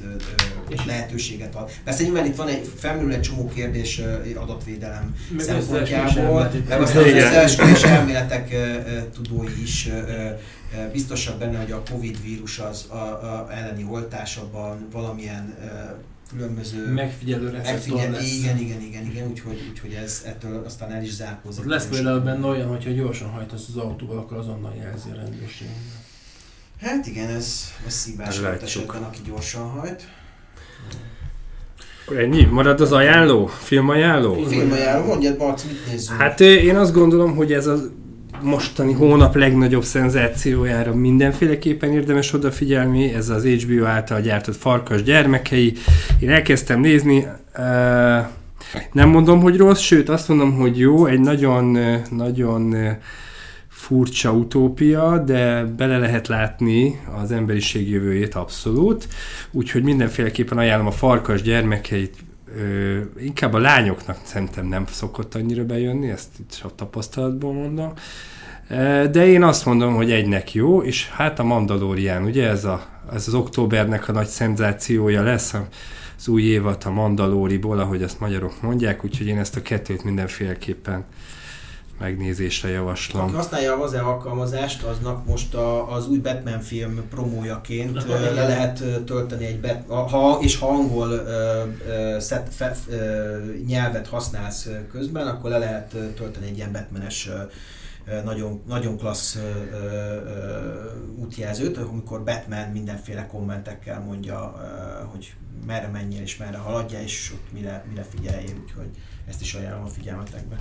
és lehetőséget ad. Persze nyilván itt van egy, felmerül egy csomó kérdés adatvédelem meg szempontjából, meg aztán az összeesküvés elméletek tudói is biztosak benne, hogy a Covid vírus az a, a elleni oltásabban valamilyen különböző megfigyelő megfigyel, lesz. Igen, igen, igen, igen, úgyhogy, úgyhogy ez ettől aztán el is zárkózik. Lesz például benne olyan, hogyha gyorsan hajtasz az autóval, akkor azonnal jelzi a rendőrség. Hát igen, ez, ez szívás volt esetben, aki gyorsan hajt. Akkor ennyi? Marad az ajánló? Filmajánló? Filmajánló, mondjad Barc, mit nézzünk? Hát én azt gondolom, hogy ez az mostani hónap legnagyobb szenzációjára mindenféleképpen érdemes odafigyelni, ez az HBO által gyártott Farkas gyermekei. Én elkezdtem nézni, nem mondom, hogy rossz, sőt azt mondom, hogy jó, egy nagyon, nagyon furcsa utópia, de bele lehet látni az emberiség jövőjét abszolút, úgyhogy mindenféleképpen ajánlom a Farkas gyermekeit, ö, inkább a lányoknak szerintem nem szokott annyira bejönni, ezt itt a tapasztalatból mondom, de én azt mondom, hogy egynek jó, és hát a Mandalorian, ugye ez, a, ez az októbernek a nagy szenzációja lesz, az új évad a Mandalóriból, ahogy azt magyarok mondják, úgyhogy én ezt a kettőt mindenféleképpen megnézésre javaslom. Aki használja az alkalmazást, aznak most a, az új Batman film promójaként le lehet tölteni egy bet, ha és ha angol uh, set, fe, uh, nyelvet használsz közben, akkor le lehet tölteni egy ilyen Batmanes uh, nagyon, nagyon klassz útjelzőt, amikor Batman mindenféle kommentekkel mondja, hogy merre menjél és merre haladja, és ott mire, mire figyelj, úgyhogy ezt is ajánlom a figyelmetekbe.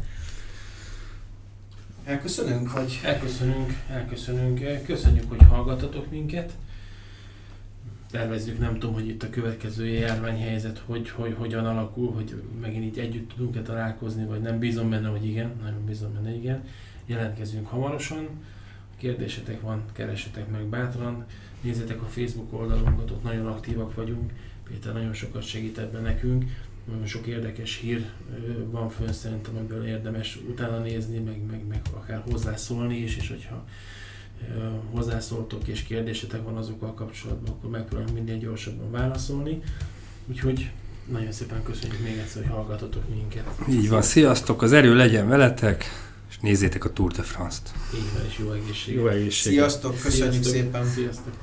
Elköszönünk, hogy... Elköszönünk, elköszönünk. Köszönjük, hogy hallgatatok minket. Tervezzük, nem tudom, hogy itt a következő járványhelyzet hogy, hogy, hogyan alakul, hogy megint így együtt tudunk-e találkozni, vagy nem. Bízom benne, hogy igen, nem bízom benne, igen jelentkezünk hamarosan. Kérdésetek van, keresetek meg bátran, nézzetek a Facebook oldalunkat, ott nagyon aktívak vagyunk, Péter nagyon sokat segít ebben nekünk, nagyon sok érdekes hír van fönn szerintem, amiből érdemes utána nézni, meg, meg, meg akár hozzászólni is, és hogyha hozzászóltok és kérdésetek van azokkal kapcsolatban, akkor megpróbálunk minél gyorsabban válaszolni. Úgyhogy nagyon szépen köszönjük még egyszer, hogy hallgatotok minket. Így van, sziasztok, az erő legyen veletek! és nézzétek a Tour de France-t. Így van, és jó egészség. Jó egészség. Sziasztok, köszönjük Sziasztok. szépen. Sziasztok.